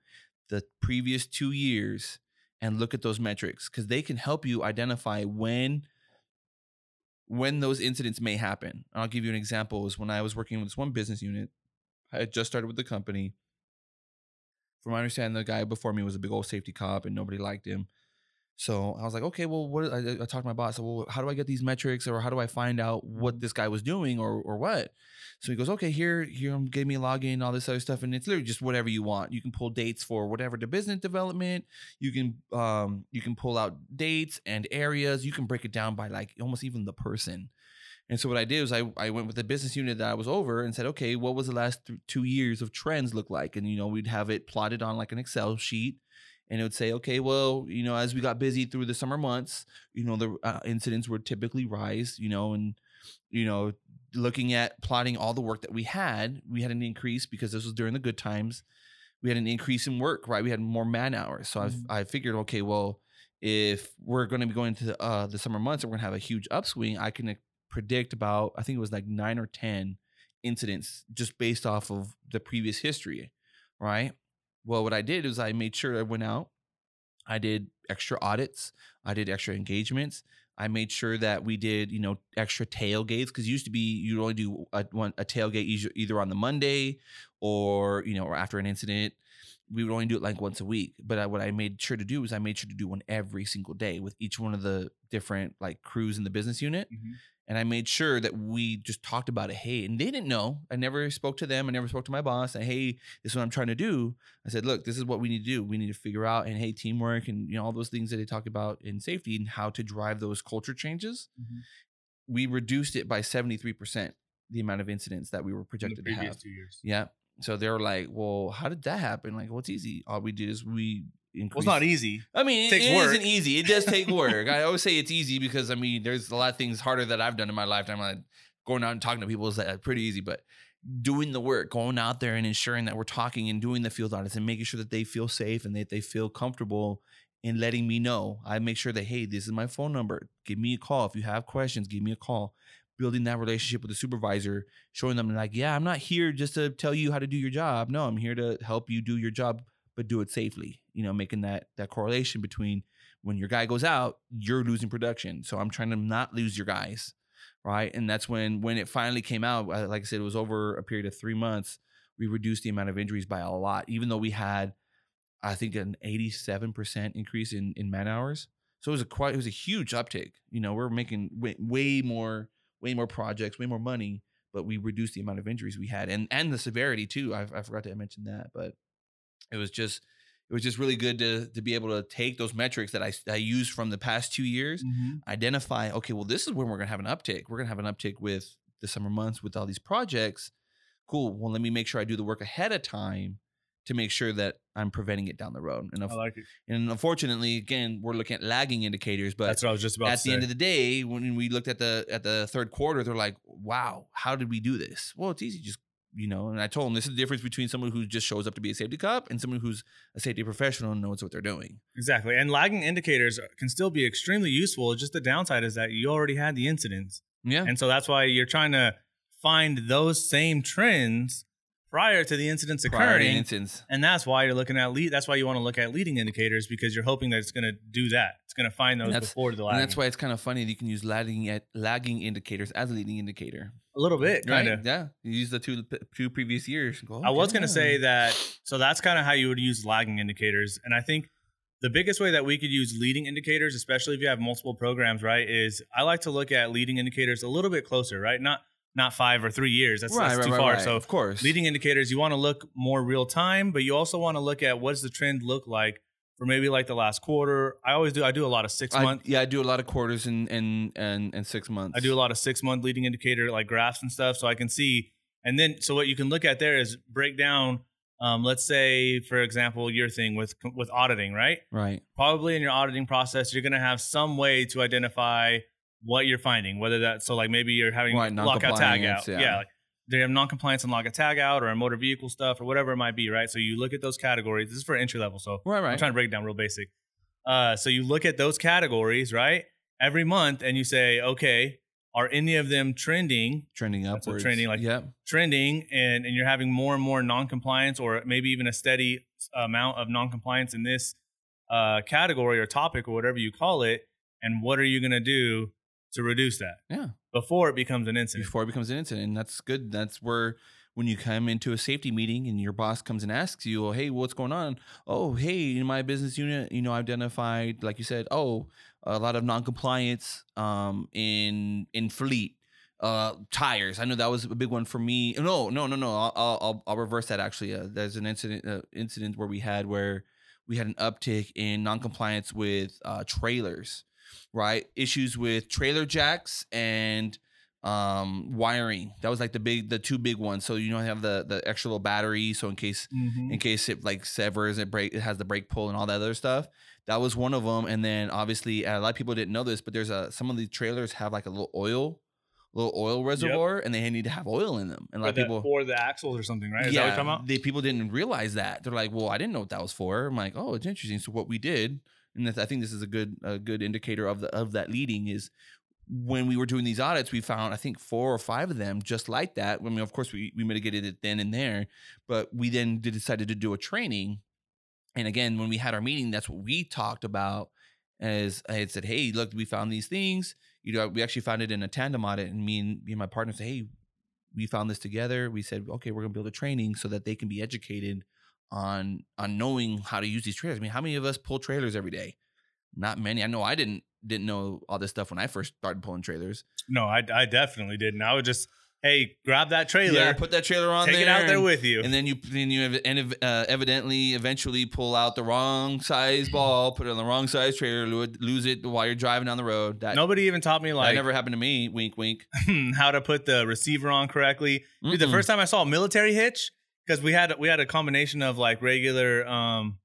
the previous two years and look at those metrics because they can help you identify when when those incidents may happen. I'll give you an example. Is when I was working with this one business unit, I had just started with the company. From my understanding, the guy before me was a big old safety cop, and nobody liked him. So I was like, okay, well, what? I, I talked to my boss. So, well, how do I get these metrics, or how do I find out what this guy was doing, or or what? So he goes, okay, here, here, give me a login, all this other stuff, and it's literally just whatever you want. You can pull dates for whatever the business development. You can, um, you can pull out dates and areas. You can break it down by like almost even the person. And so what I did was I, I went with the business unit that I was over and said, okay, what was the last th- two years of trends look like? And you know, we'd have it plotted on like an Excel sheet, and it would say, okay, well, you know, as we got busy through the summer months, you know, the uh, incidents would typically rise, you know, and you know, looking at plotting all the work that we had, we had an increase because this was during the good times. We had an increase in work, right? We had more man hours. So Mhm. I I figured, okay, well, if we're going to be going to uh, the summer months and we're going to have a huge upswing, I can predict about I think it was like nine or ten incidents just based off of the previous history, right? Well, what I did is I made sure I went out, I did extra audits, I did extra engagements. I made sure that we did, you know, extra tailgates because used to be you'd only do a, one, a tailgate either, on the Monday or you know or after an incident. We would only do it like once a week. But I, what I made sure to do was I made sure to do one every single day with each one of the different like crews in the business unit Mhm. And I made sure that we just talked about it. Hey, and they didn't know. I never spoke to them. I never spoke to my boss. And hey, this is what I'm trying to do. I said, look, this is what we need to do. We need to figure out and hey, teamwork and you know all those things that they talk about in safety and how to drive those culture changes. Mhm. We reduced it by 73 percent the amount of incidents that we were projected to have. Yeah. So they're like, well, how did that happen? Like, what's easy? All we did is we Well, it's not easy. I mean, Takes it, it work. isn't easy. It does take work. I always say it's easy because I mean, there's a lot of things harder that I've done in my lifetime. Like going out and talking to people is uh, pretty easy, but doing the work, going out there and ensuring that we're talking and doing the field audits and making sure that they feel safe and that they feel comfortable in letting me know. I make sure that hey, this is my phone number. Give me a call if you have questions. Give me a call. Building that relationship with the supervisor, showing them like, yeah, I'm not here just to tell you how to do your job. No, I'm here to help you do your job but do it safely. You know, making that that correlation between when your guy goes out, you're losing production. So I'm trying to not lose your guys, right? And that's when when it finally came out. Like I said, it was over a period of three months. We reduced the amount of injuries by a lot, even though we had, I think, an 87 percent increase in in man hours. So it was a quite it was a huge uptick. You know, we're making way, way more way more projects, way more money, but we reduced the amount of injuries we had and and the severity too. I, I forgot to mention that, but it was just it was just really good to to be able to take those metrics that I I used from the past two years, Mhm. identify okay, well this is when we're gonna have an uptick. We're gonna have an uptick with the summer months with all these projects. Cool. Well, let me make sure I do the work ahead of time to make sure that I'm preventing it down the road. And, I like it. and unfortunately, again, we're looking at lagging indicators, but That's what I was just about at the say. end of the day, when we looked at the at the third quarter, they're like, "Wow, how did we do this?" Well, it's easy, just you know. And I told them this is the difference between someone who just shows up to be a safety cop and someone who's a safety professional and knows what they're doing. Exactly. And lagging indicators can still be extremely useful. Just the downside is that you already had the incidents. Yeah, And so that's why you're trying to find those same trends prior to the incidents occurring. instance. and that's why you're looking at lead. That's why you want to look at leading indicators because you're hoping that it's going to do that. It's going to find those before the And that's why it's kind of funny that you can use lagging at lagging indicators as a leading indicator. A little bit, kind Right? of. Yeah, you use the two two previous years. Go, I was to say that. So that's kind of how you would use lagging indicators. And I think the biggest way that we could use leading indicators, especially if you have multiple programs, right, is I like to look at leading indicators a little bit closer, right? Not not five or three years. That's, right, that's right, too right, far. right. So of course, leading indicators, you want to look more real time, but you also want to look at what does the trend look like for maybe like the last quarter. I always do. I do a lot of six I, month. yeah, I do a lot of quarters and and and and six months. I do a lot of six month leading indicator like graphs and stuff, so I can see. And then, so what you can look at there is break down. Um, let's say, for example, your thing with with auditing, right? right. Probably in your auditing process, you're going to have some way to identify what you're finding. Whether that's so, like maybe you're having Right, lockout tag out, yeah. yeah. like they have non-compliance and lockout tag out, or a motor vehicle stuff, or whatever it might be, right? So you look at those categories. This is for entry level, so Right, I'm trying to break it down real basic. Uh, so you look at those categories, right? Every month, and you say, okay, are any of them trending, trending upwards. trending, like- yep. trending, and, and you're having more and more non-compliance, or maybe even a steady amount of non-compliance in this uh, category or topic or whatever you call it, and what are you going to do to reduce that Yeah. Before it becomes an incident? before it becomes an incident. And that's good. That's where when you come into a safety meeting and your boss comes and asks you, "Oh, hey, what's going on?" Oh, hey, in my business unit, you know, identified, like you said, oh, a lot of non-compliance um, in in fleet. Uh, tires. I know that was a big one for me. No, no, no, no. I'll I'll, I'll reverse that. Actually, uh, there's an incident uh, incident where we had where we had an uptick in non-compliance with uh, trailers, right? Issues with trailer jacks and um wiring that was like the big the two big ones so you know have the the extra little battery so in case Mhm. in case it like severs it break it has the brake pull and all that other stuff that was one of them and then obviously a lot of people didn't know this but there's a some of these trailers have like a little oil little oil reservoir and they need to have oil in them and a lot For of the- people for the axles or something, right? Is that what you're talking about? the people didn't realize that. They're like, "Well, I didn't know what that was for." I'm like, "Oh, it's interesting." So what we did, and I think this is a good a good indicator of the of that leading is when we were doing these audits, we found I think four or five of them just like that. I mean, of course, we we mitigated it then and there, but we then decided to do a training. And again, when we had our meeting, that's what we talked about. As I had said, "Hey, look, we found these things." You know, we actually found it in a tandem audit, and me and me and my partner said, "Hey, we found this together. We said, okay, we're gonna build a training so that they can be educated on on knowing how to use these trailers. I mean, how many of us pull trailers every day? Not many. I know I didn't didn't know all this stuff when I first started pulling trailers. No, I, I definitely didn't. I would just, hey, grab that trailer, Yeah, put that trailer on take there, it out there and, with you. and then you then you and uh, evidently eventually pull out the wrong size ball, put it on the wrong size trailer, lo- lose it while you're driving down the road. That, Nobody even taught me like that never happened to me. Wink, wink. how to put the receiver on correctly. Dude, the first time I saw a military hitch, because we had we had a combination of like regular um,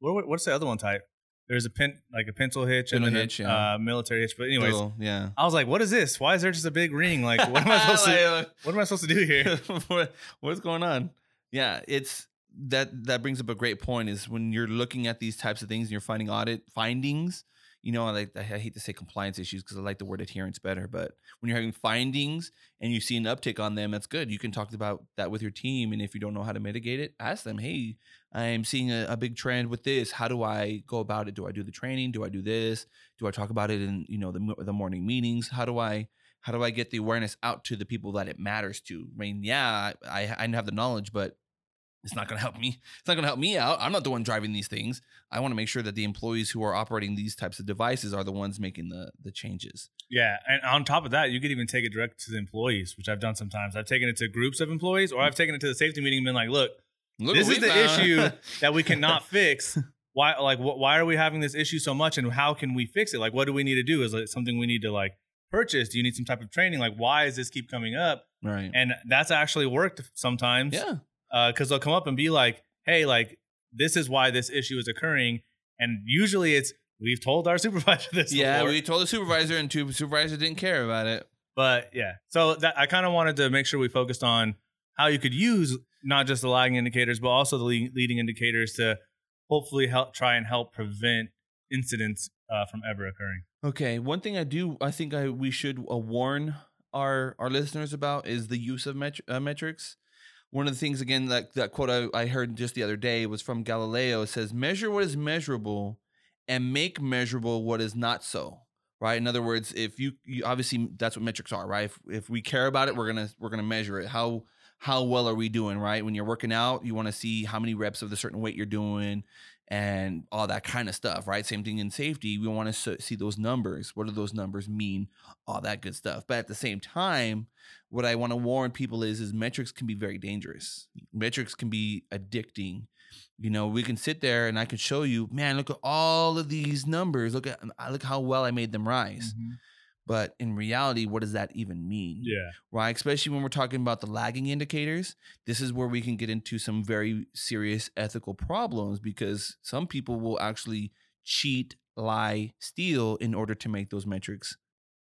what what's the other one type? There's a pin like a pintle hitch and then hitch, a, yeah. uh, military hitch. But anyways, Little- yeah. I was like, what is this? Why is there just a big ring? Like, what am I supposed to Like, uh, what am I supposed to do here? what, what's going on? Yeah, it's that that brings up a great point is when you're looking at these types of things and you're finding audit findings, you know, I like I hate to say compliance issues because I like the word adherence better, but when you're having findings and you see an uptick on them, that's good. You can talk about that with your team, and if you don't know how to mitigate it, ask them, "Hey, I'm seeing a, a big trend with this. How do I go about it? Do I do the training? Do I do this? Do I talk about it in you know the the morning meetings? How do I how do I get the awareness out to the people that it matters to? I mean, yeah, I I have the knowledge, but it's not going to help me. It's not going to help me out. I'm not the one driving these things. I want to make sure that the employees who are operating these types of devices are the ones making the the changes. Yeah, and on top of that, you could even take it direct to the employees, which I've done sometimes. I've taken it to groups of employees, or I've taken it to the safety meeting and been like, "Look, Look this is the found. issue that we cannot fix. Why, like, wh- why are we having this issue so much, and how can we fix it? Like, what do we need to do? Is it something we need to like purchase? Do you need some type of training? Like, why does this keep coming up? right. And that's actually worked sometimes. yeah. Because they'll come up and be like, "Hey, like, this is why this issue is occurring," and usually it's we've told our supervisor this. Yeah, before. we told the supervisor, and two supervisor didn't care about it. But yeah, so that I kind of wanted to make sure we focused on how you could use not just the lagging indicators, but also the leading, leading indicators to hopefully help try and help prevent incidents uh, from ever occurring. Okay, one thing I do, I think I we should uh, warn our our listeners about is the use of uh, metrics. One of the things, again, that that quote I, I heard just the other day was from Galileo. It says, "Measure what is measurable, and make measurable what is not so." Right. In other words, if you, you obviously that's what metrics are, right? If, if we care about it, we're gonna we're gonna measure it. How how well are we doing? Right. When you're working out, you want to see how many reps of the certain weight you're doing and all that kind of stuff, right? Same thing in safety. We want to see those numbers. What do those numbers mean? All that good stuff. But at the same time, what I want to warn people is, is metrics can be very dangerous. Metrics can be addicting. You know, we can sit there and I can show you, man, look at all of these numbers. Look at look how well I made them rise. Mm-hmm. But in reality, what does that even mean? Yeah. right? Especially when we're talking about the lagging indicators. This is where we can get into some very serious ethical problems because some people will actually cheat, lie, steal in order to make those metrics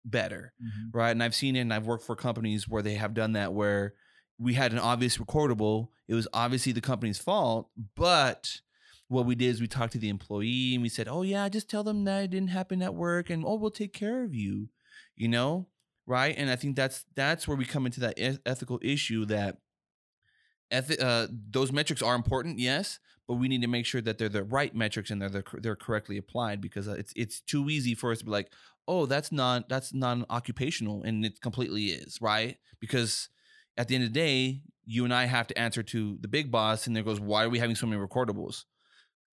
better, mm-hmm. right? And I've seen it and I've worked for companies where they have done that where we had an obvious recordable. It was obviously the company's fault, but what we did is we talked to the employee and we said, "Oh yeah, just tell them that it didn't happen at work and oh, we'll take care of you." You know? right and i think that's that's where we come into that ethical issue that ethi- uh, those metrics are important, yes, but we need to make sure that they're the right metrics and they're the, they're correctly applied because uh, it's it's too easy for us to be like, oh, that's not that's non occupational, and it completely is, right? Because at the end of the day, you and I have to answer to the big boss, and there goes, why are we having so many recordables?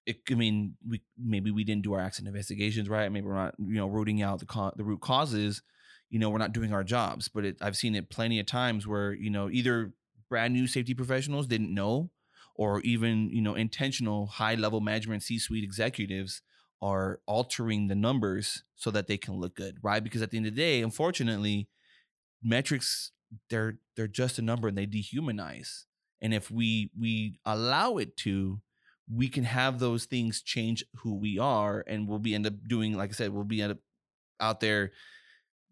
It, I mean, we maybe we didn't do our accident investigations right. Maybe we're not, you know, rooting out the co- the root causes. You know, we're not doing our jobs. But it, I've seen it plenty of times where you know either brand new safety professionals didn't know, or even you know intentional high level management C suite executives are altering the numbers so that they can look good, right? Because at the end of the day, unfortunately, metrics they're they're just a number and they dehumanize. And if we we allow it to, we can have those things change who we are, and we'll be end up doing, like I said, we'll be end up out there,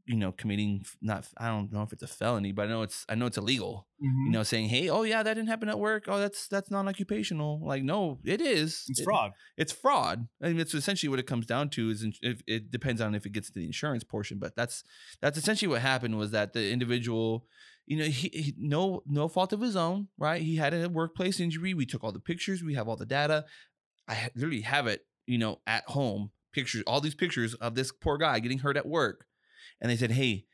you know, committing not I don't know if it's a felony, but I know it's I know it's illegal. Mm-hmm. You know, saying, hey, oh yeah, that didn't happen at work. Oh, that's that's non-occupational. Like, no, it is. it's It- fraud. it's fraud. I mean, it's essentially what it comes down to. Is if, it depends on if it gets to the insurance portion, but that's that's essentially what happened. Was that the individual, you know, he, he no no fault of his own, right? He had a workplace injury. We took all the pictures. We have all the data. I literally have it, you know, at home. Pictures, all these pictures of this poor guy getting hurt at work, and they said, "Hey,"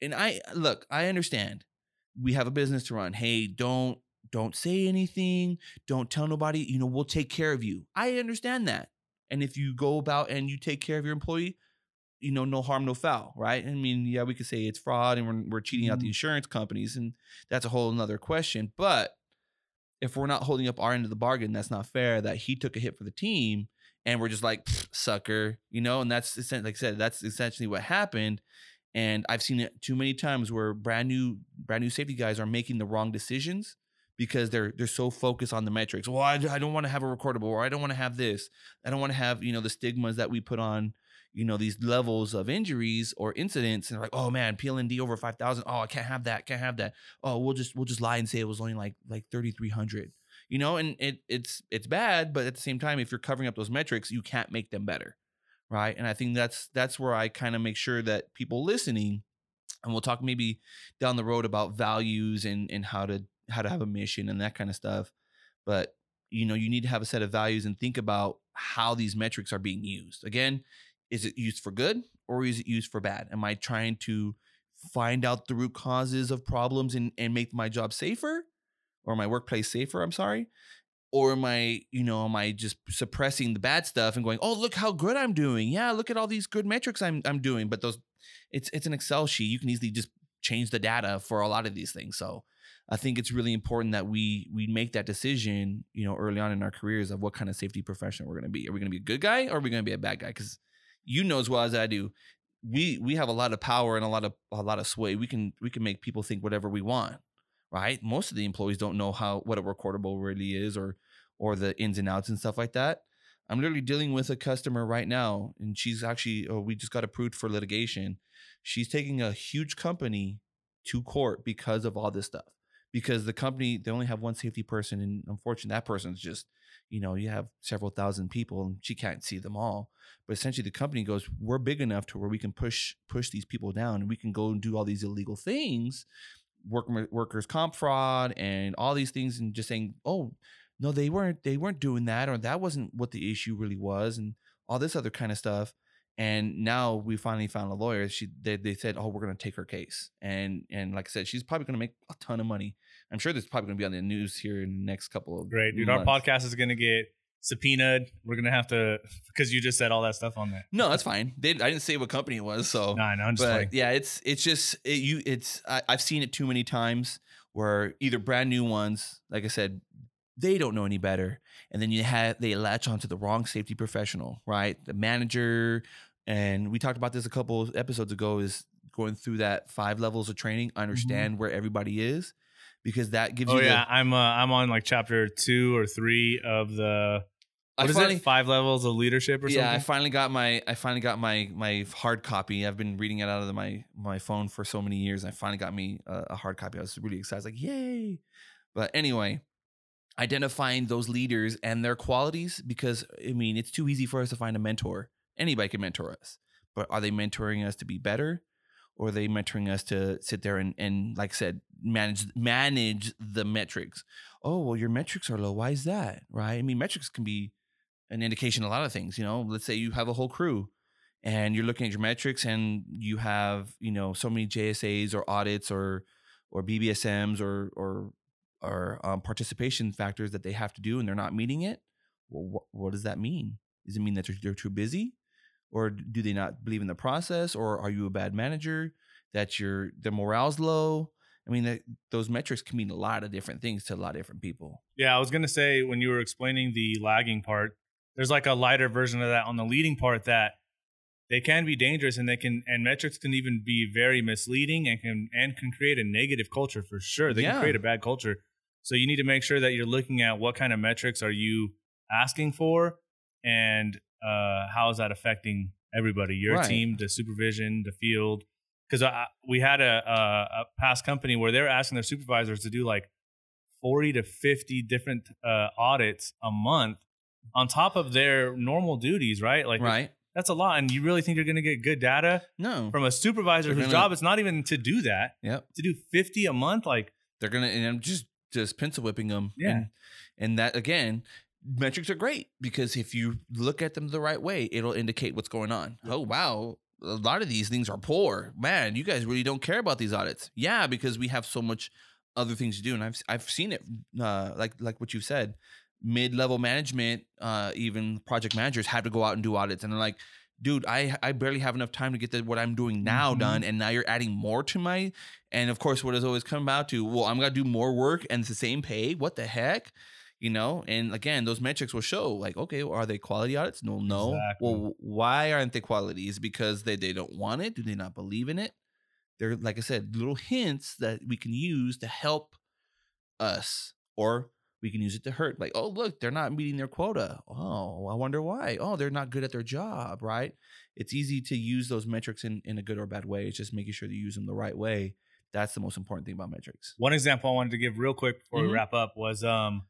and I look, I understand. We have a business to run. Hey, don't don't say anything don't tell nobody you know we'll take care of you i understand that and if you go about and you take care of your employee you know no harm no foul right i mean yeah we could say it's fraud and we're, we're cheating out the Mhm. insurance companies and that's a whole another question but if we're not holding up our end of the bargain that's not fair that he took a hit for the team and we're just like sucker you know and that's like i said that's essentially what happened and i've seen it too many times where brand new brand new safety guys are making the wrong decisions because they're they're so focused on the metrics. Well, I, I don't want to have a recordable, or I don't want to have this. I don't want to have you know the stigmas that we put on you know these levels of injuries or incidents, and like, oh man, PLND over five thousand. Oh, I can't have that. Can't have that. Oh, we'll just we'll just lie and say it was only like like thirty three hundred. You know, and it it's it's bad, but at the same time, if you're covering up those metrics, you can't make them better, right? And I think that's that's where I kind of make sure that people listening, and we'll talk maybe down the road about values and and how to how to have a mission and that kind of stuff. But you know, you need to have a set of values and think about how these metrics are being used. Again, is it used for good or is it used for bad? Am I trying to find out the root causes of problems and, and make my job safer or my workplace safer? I'm sorry. Or am I, you know, am I just suppressing the bad stuff and going, oh, look how good I'm doing. Yeah, look at all these good metrics I'm I'm doing. But those it's it's an Excel sheet. You can easily just change the data for a lot of these things. So I think it's really important that we we make that decision, you know, early on in our careers of what kind of safety professional we're going to be. Are we going to be a good guy or are we going to be a bad guy? Because you know as well as I do, we we have a lot of power and a lot of a lot of sway. We can we can make people think whatever we want, right? Most of the employees don't know how what a recordable really is or or the ins and outs and stuff like that. I'm literally dealing with a customer right now, and she's actually oh, we just got approved for litigation. She's taking a huge company to court because of all this stuff because the company they only have one safety person and unfortunately that person's just you know you have several thousand people and she can't see them all but essentially the company goes we're big enough to where we can push push these people down and we can go and do all these illegal things work, workers comp fraud and all these things and just saying oh no they weren't they weren't doing that or that wasn't what the issue really was and all this other kind of stuff and now we finally found a lawyer she they, they said oh we're going to take her case and and like i said she's probably going to make a ton of money i'm sure this is probably going to be on the news here in the next couple of Great, dude. Our podcast is gonna get subpoenaed. We're gonna have to because you just said all that stuff on there. no that's fine they, i didn't say what company it was so No, I know. I'm just but playing. yeah it's it's just it, you it's I, i've seen it too many times where either brand new ones like i said they don't know any better and then you have they latch onto the wrong safety professional right the manager and we talked about this a couple episodes ago is going through that five levels of training understand where everybody is because that gives Mm-hmm. Oh you yeah, I'm uh, I'm on like chapter two or three of the the I what is finally, it? Five levels of leadership or yeah i finally got my i finally got my my hard copy i've been reading it out of the, my my phone for so many years i finally got me a, a hard copy i was really excited I was like yay but anyway identifying those leaders and their qualities because i mean it's too easy for us to find a mentor anybody can mentor us but are they mentoring us to be better or are they mentoring us to sit there and, and like I said, manage manage the metrics? Oh, well, your metrics are low. Why is that? Right? I mean, metrics can be an indication of a lot of things. You know, let's say you have a whole crew and you're looking at your metrics and you have, you know, so many JSAs or audits or or BBSMs or or or um, participation factors that they have to do and they're not meeting it. Well, wh- what does that mean? Does it mean that they're, too busy? or do they not believe in the process or are you a bad manager that your their morale's low i mean those metrics can mean a lot of different things to a lot of different people Yeah, I was gonna say when you were explaining the lagging part, there's like a lighter version of that on the leading part that they can be dangerous and they can and metrics can even be very misleading and can and can create a negative culture for sure. They Yeah. can create a bad culture. So you need to make sure that you're looking at what kind of metrics are you asking for and uh, how is that affecting everybody, your Right. team, the supervision, the field. Because we had a, a, a past company where they were asking their supervisors to do like 40 to 50 different uh, audits a month on top of their normal duties, right? Like, right that's a lot. And you really think you're going to get good data no from a supervisor They're whose gonna- job it's not even to do that, yep to do 50 a month? Like, they're gonna and i'm just just pencil whipping them Yeah. and, and that again metrics are great because if you look at them the right way it'll indicate what's going on oh wow a lot of these things are poor man you guys really don't care about these audits yeah because we have so much other things to do and i've i've seen it uh like like what you said mid-level management uh even project managers have to go out and do audits and they're like dude i i barely have enough time to get the, what i'm doing now Mhm. done and now you're adding more to my and of course, what has always come out to, well, I'm gonna do more work and it's the same pay. What the heck? You know, and again, those metrics will show like, okay, are they quality audits? No, no. Exactly. Well, why aren't they quality? Is it because they, they don't want it? Do they not believe in it? They're like I said, little hints that we can use to help us, or we can use it to hurt. Like, oh, look, they're not meeting their quota. Oh, I wonder why. Oh, they're not good at their job, right? It's easy to use those metrics in, in a good or bad way. It's just making sure you use them the right way. That's the most important thing about metrics. one example I wanted to give real quick before Mhm. we wrap up was um,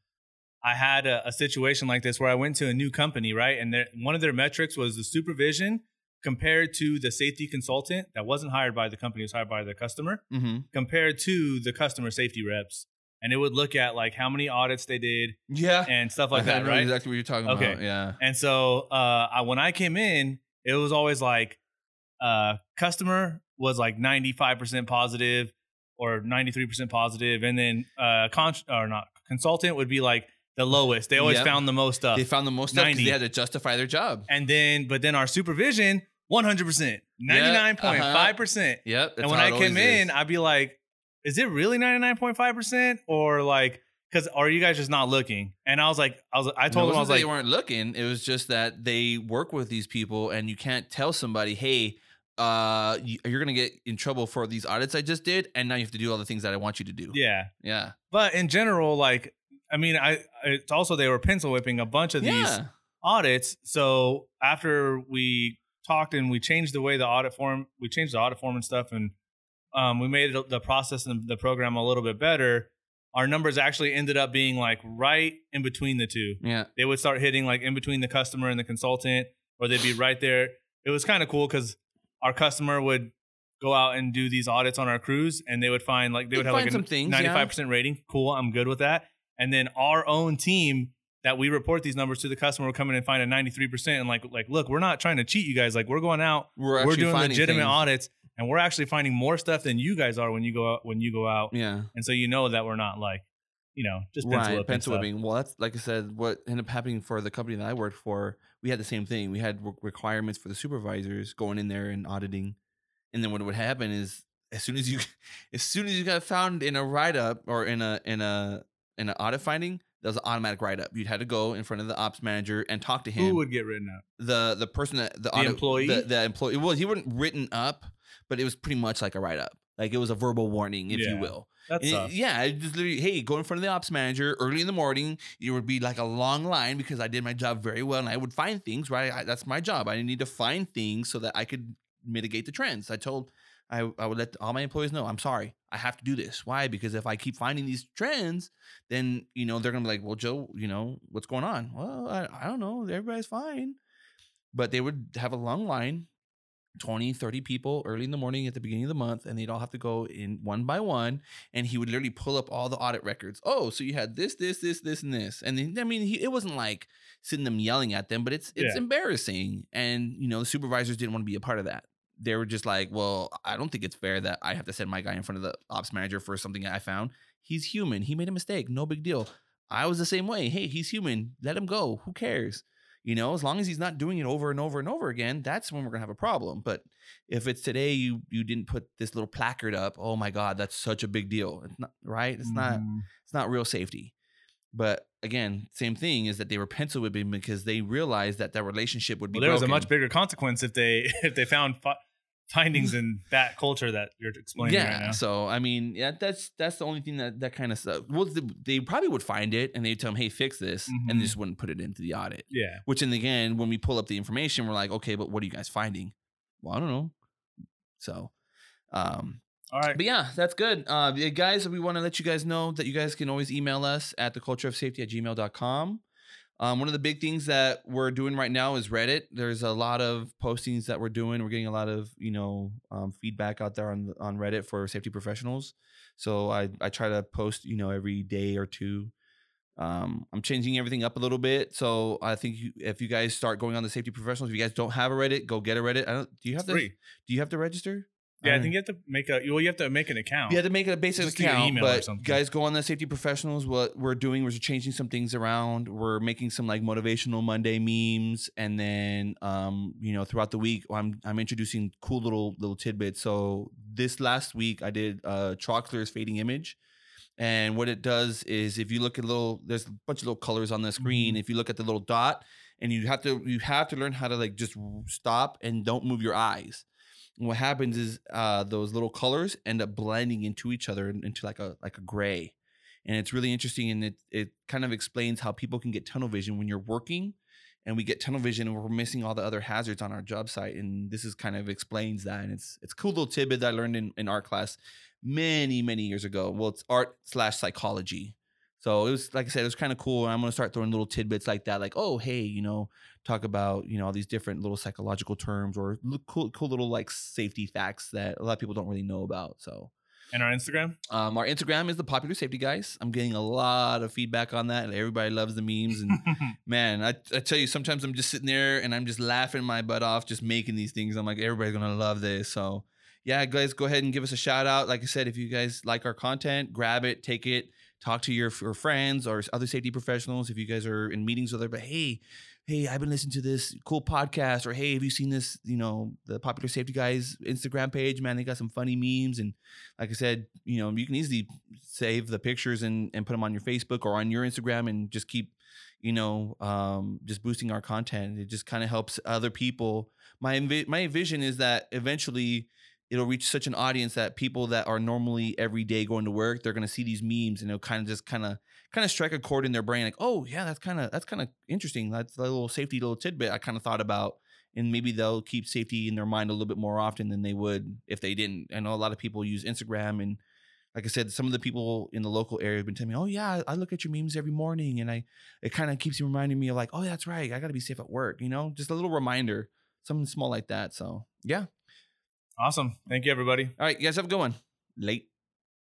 I had a, a situation like this where I went to a new company, right? And their, one of their metrics was the supervision compared to the safety consultant that wasn't hired by the company, it was hired by the customer, Mm-hmm. compared to the customer safety reps. And it would look at like how many audits they did Yeah. and stuff like I that, know right? Exactly what you're talking Okay. about. Yeah. And so uh, I, when I came in, it was always like uh, customer was like 95% positive or 93% positive, and then uh, con- or not consultant would be like the lowest. They always Yep. found the most stuff. They found the most stuff 'cause 90. they had to justify their job. and then, but then our supervision, 100%, 99.5%. Yep. and when I came in, I'd be like, is it really 99.5%? Or like, because are you guys just not looking? And I was like, I was, I told no, them, I was like, they weren't looking. It was just that they work with these people, and you can't tell somebody, "Hey, uh, you- you're gonna get in trouble for these audits I just did, and now you have to do all the things that I want you to do." yeah. yeah, But in general, like, I mean, I it's also they were pencil whipping a bunch of these yeah. audits. So after we talked and we changed the way the audit form, we changed the audit form and stuff, and um, we made the process and the program a little bit better. Our numbers actually ended up being like right in between the two. yeah. They would start hitting like in between the customer and the consultant, or they'd be right there. It was kind of cool because our customer would go out and do these audits on our crews, and they would find like they would They'd have like a some things, ninety-five percent rating. Cool, I'm good with that. And then our own team that we report these numbers to the customer will come in and find a ninety-three percent, and like like look, we're not trying to cheat you guys. Like we're going out, We're, we're, doing legitimate things. audits, and we're actually finding more stuff than you guys are when you go out when you go out. Yeah, And so you know that we're not like you know just pencil right. Pencil whipping. Well, that's like I said. What ended up happening for the company that I worked for, we had the same thing. We had re- requirements for the supervisors going in there and auditing, and then what would happen is as soon as you, as soon as you got found in a write up or in a in a in an audit finding, that was an automatic write up. You'd had to go in front of the ops manager and talk to him. Who would get written up? the the person that the, audit, employee? the, the employee well he wasn't written up but it was pretty much like a write-up. Like it was a verbal warning if you will. That's it- yeah it just literally hey go in front of the ops manager early in the morning. It would be like a long line because i did my job very well and i would find things right? I, that's my job. I need to find things so that i could mitigate the trends. I told I, I would let all my employees know i'm sorry. I have to do this. Why? Because if i keep finding these trends then you know they're gonna be like well joe you know what's going on? Well i, I don't know. Everybody's fine. But they would have a long line 20, 30 people early in the morning at the beginning of the month, and they'd all have to go in one by one. And he would literally pull up all the audit records. Oh, so you had this, this, this, this, and this. And then, I mean, he, it wasn't like sitting them yelling at them, but it's it's Yeah. embarrassing. And you know, the supervisors didn't want to be a part of that. They were just like, well, I don't think it's fair that I have to send my guy in front of the ops manager for something I found. He's human. He made a mistake. No big deal. I was the same way. Hey, he's human. Let him go. Who cares? You know, as long as he's not doing it over and over and over again, that's when we're gonna have a problem. But if it's today, you you didn't put this little placard up. Oh my God, that's such a big deal. It's not right. It's not Mhm. it's not real safety. But again, same thing is that they were pencil whipping because they realized that that relationship would be. Well, there was a much bigger consequence if they if they found fi- findings in that culture that you're explaining yeah. right now. So I mean, yeah, that's that's the only thing that that kind of stuff. Well, th- they probably would find it and they'd tell them, "Hey, fix this," and Mhm. they just wouldn't put it into the audit. Yeah. Which, in the end, when we pull up the information, we're like, "Okay, but what are you guys finding?" Well, I don't know. So, um, All right. But yeah, that's good. Uh, guys, we want to let you guys know that you guys can always email us at the culture of safety at gmail.com. Um, one of the big things that we're doing right now is Reddit. There's a lot of postings that we're doing. We're getting a lot of, you know, um, feedback out there on, on Reddit for safety professionals. So I, I try to post, you know, every day or two. Um, I'm changing everything up a little bit. So I think you, if you guys start going on the safety professionals, if you guys don't have a Reddit, go get a Reddit. I don't, do you have It's to, free. do you have to register? Yeah, I think you have to make a well. You have to make an account. you had to make a basic Just do your account, email or but something. guys, go on the safety professionals. What we're doing, we're changing some things around. We're making some like motivational Monday memes, and then um, you know, throughout the week, I'm I'm introducing cool little little tidbits. So this last week, I did uh Troxler's fading image. And what it does is, if you look at little, there's a bunch of little colors on the screen. Mhm. If you look at the little dot, and you have to, you have to learn how to like just stop and don't move your eyes. And what happens is uh, those little colors end up blending into each other into like a like a gray, and it's really interesting. And it it kind of explains how people can get tunnel vision when you're working, and we get tunnel vision and we're missing all the other hazards on our job site. And this is kind of explains that. And it's it's cool little tidbit that I learned in, in art class many many years ago. Well, it's art slash psychology. So it was like I said, it was kind of cool. And I'm gonna start throwing little tidbits like that, like, oh hey, you know, talk about you know all these different little psychological terms or cool cool little like safety facts that a lot of people don't really know about. So and our Instagram. um, our Instagram is the popular safety guys. I'm getting a lot of feedback on that. and Everybody loves the memes and man, I, I tell you, sometimes I'm just sitting there and I'm just laughing my butt off, just making these things. I'm like, everybody's gonna love this. So, yeah, guys, go ahead and give us a shout out. Like I said, if you guys like our content, grab it, take it, talk to your, your friends or other safety professionals. If you guys are in meetings with them, but hey, hey, I've been listening to this cool podcast, or hey, have you seen this? You know, the popular safety guys Instagram page. Man, they got some funny memes, and like I said, you know, you can easily save the pictures and and put them on your Facebook or on your Instagram, and just keep you know, um, just boosting our content. It just kind of helps other people. My my vision is that eventually it'll reach such an audience that people that are normally every day going to work, they're gonna see these memes and it'll kind of just kind of kind of strike a chord in their brain, like, oh yeah, that's kind of that's kind of interesting. That's a little safety little tidbit I kind of thought about. And maybe they'll keep safety in their mind a little bit more often than they would if they didn't. I know a lot of people use Instagram and like I said, some of the people in the local area have been telling me, "Oh yeah, I look at your memes every morning," and I it kind of keeps reminding me of like, "Oh, that's right, I got to be safe at work." You know, just a little reminder, something small like that. So yeah. awesome. Thank you, everybody. All right, you guys have a good one. Late.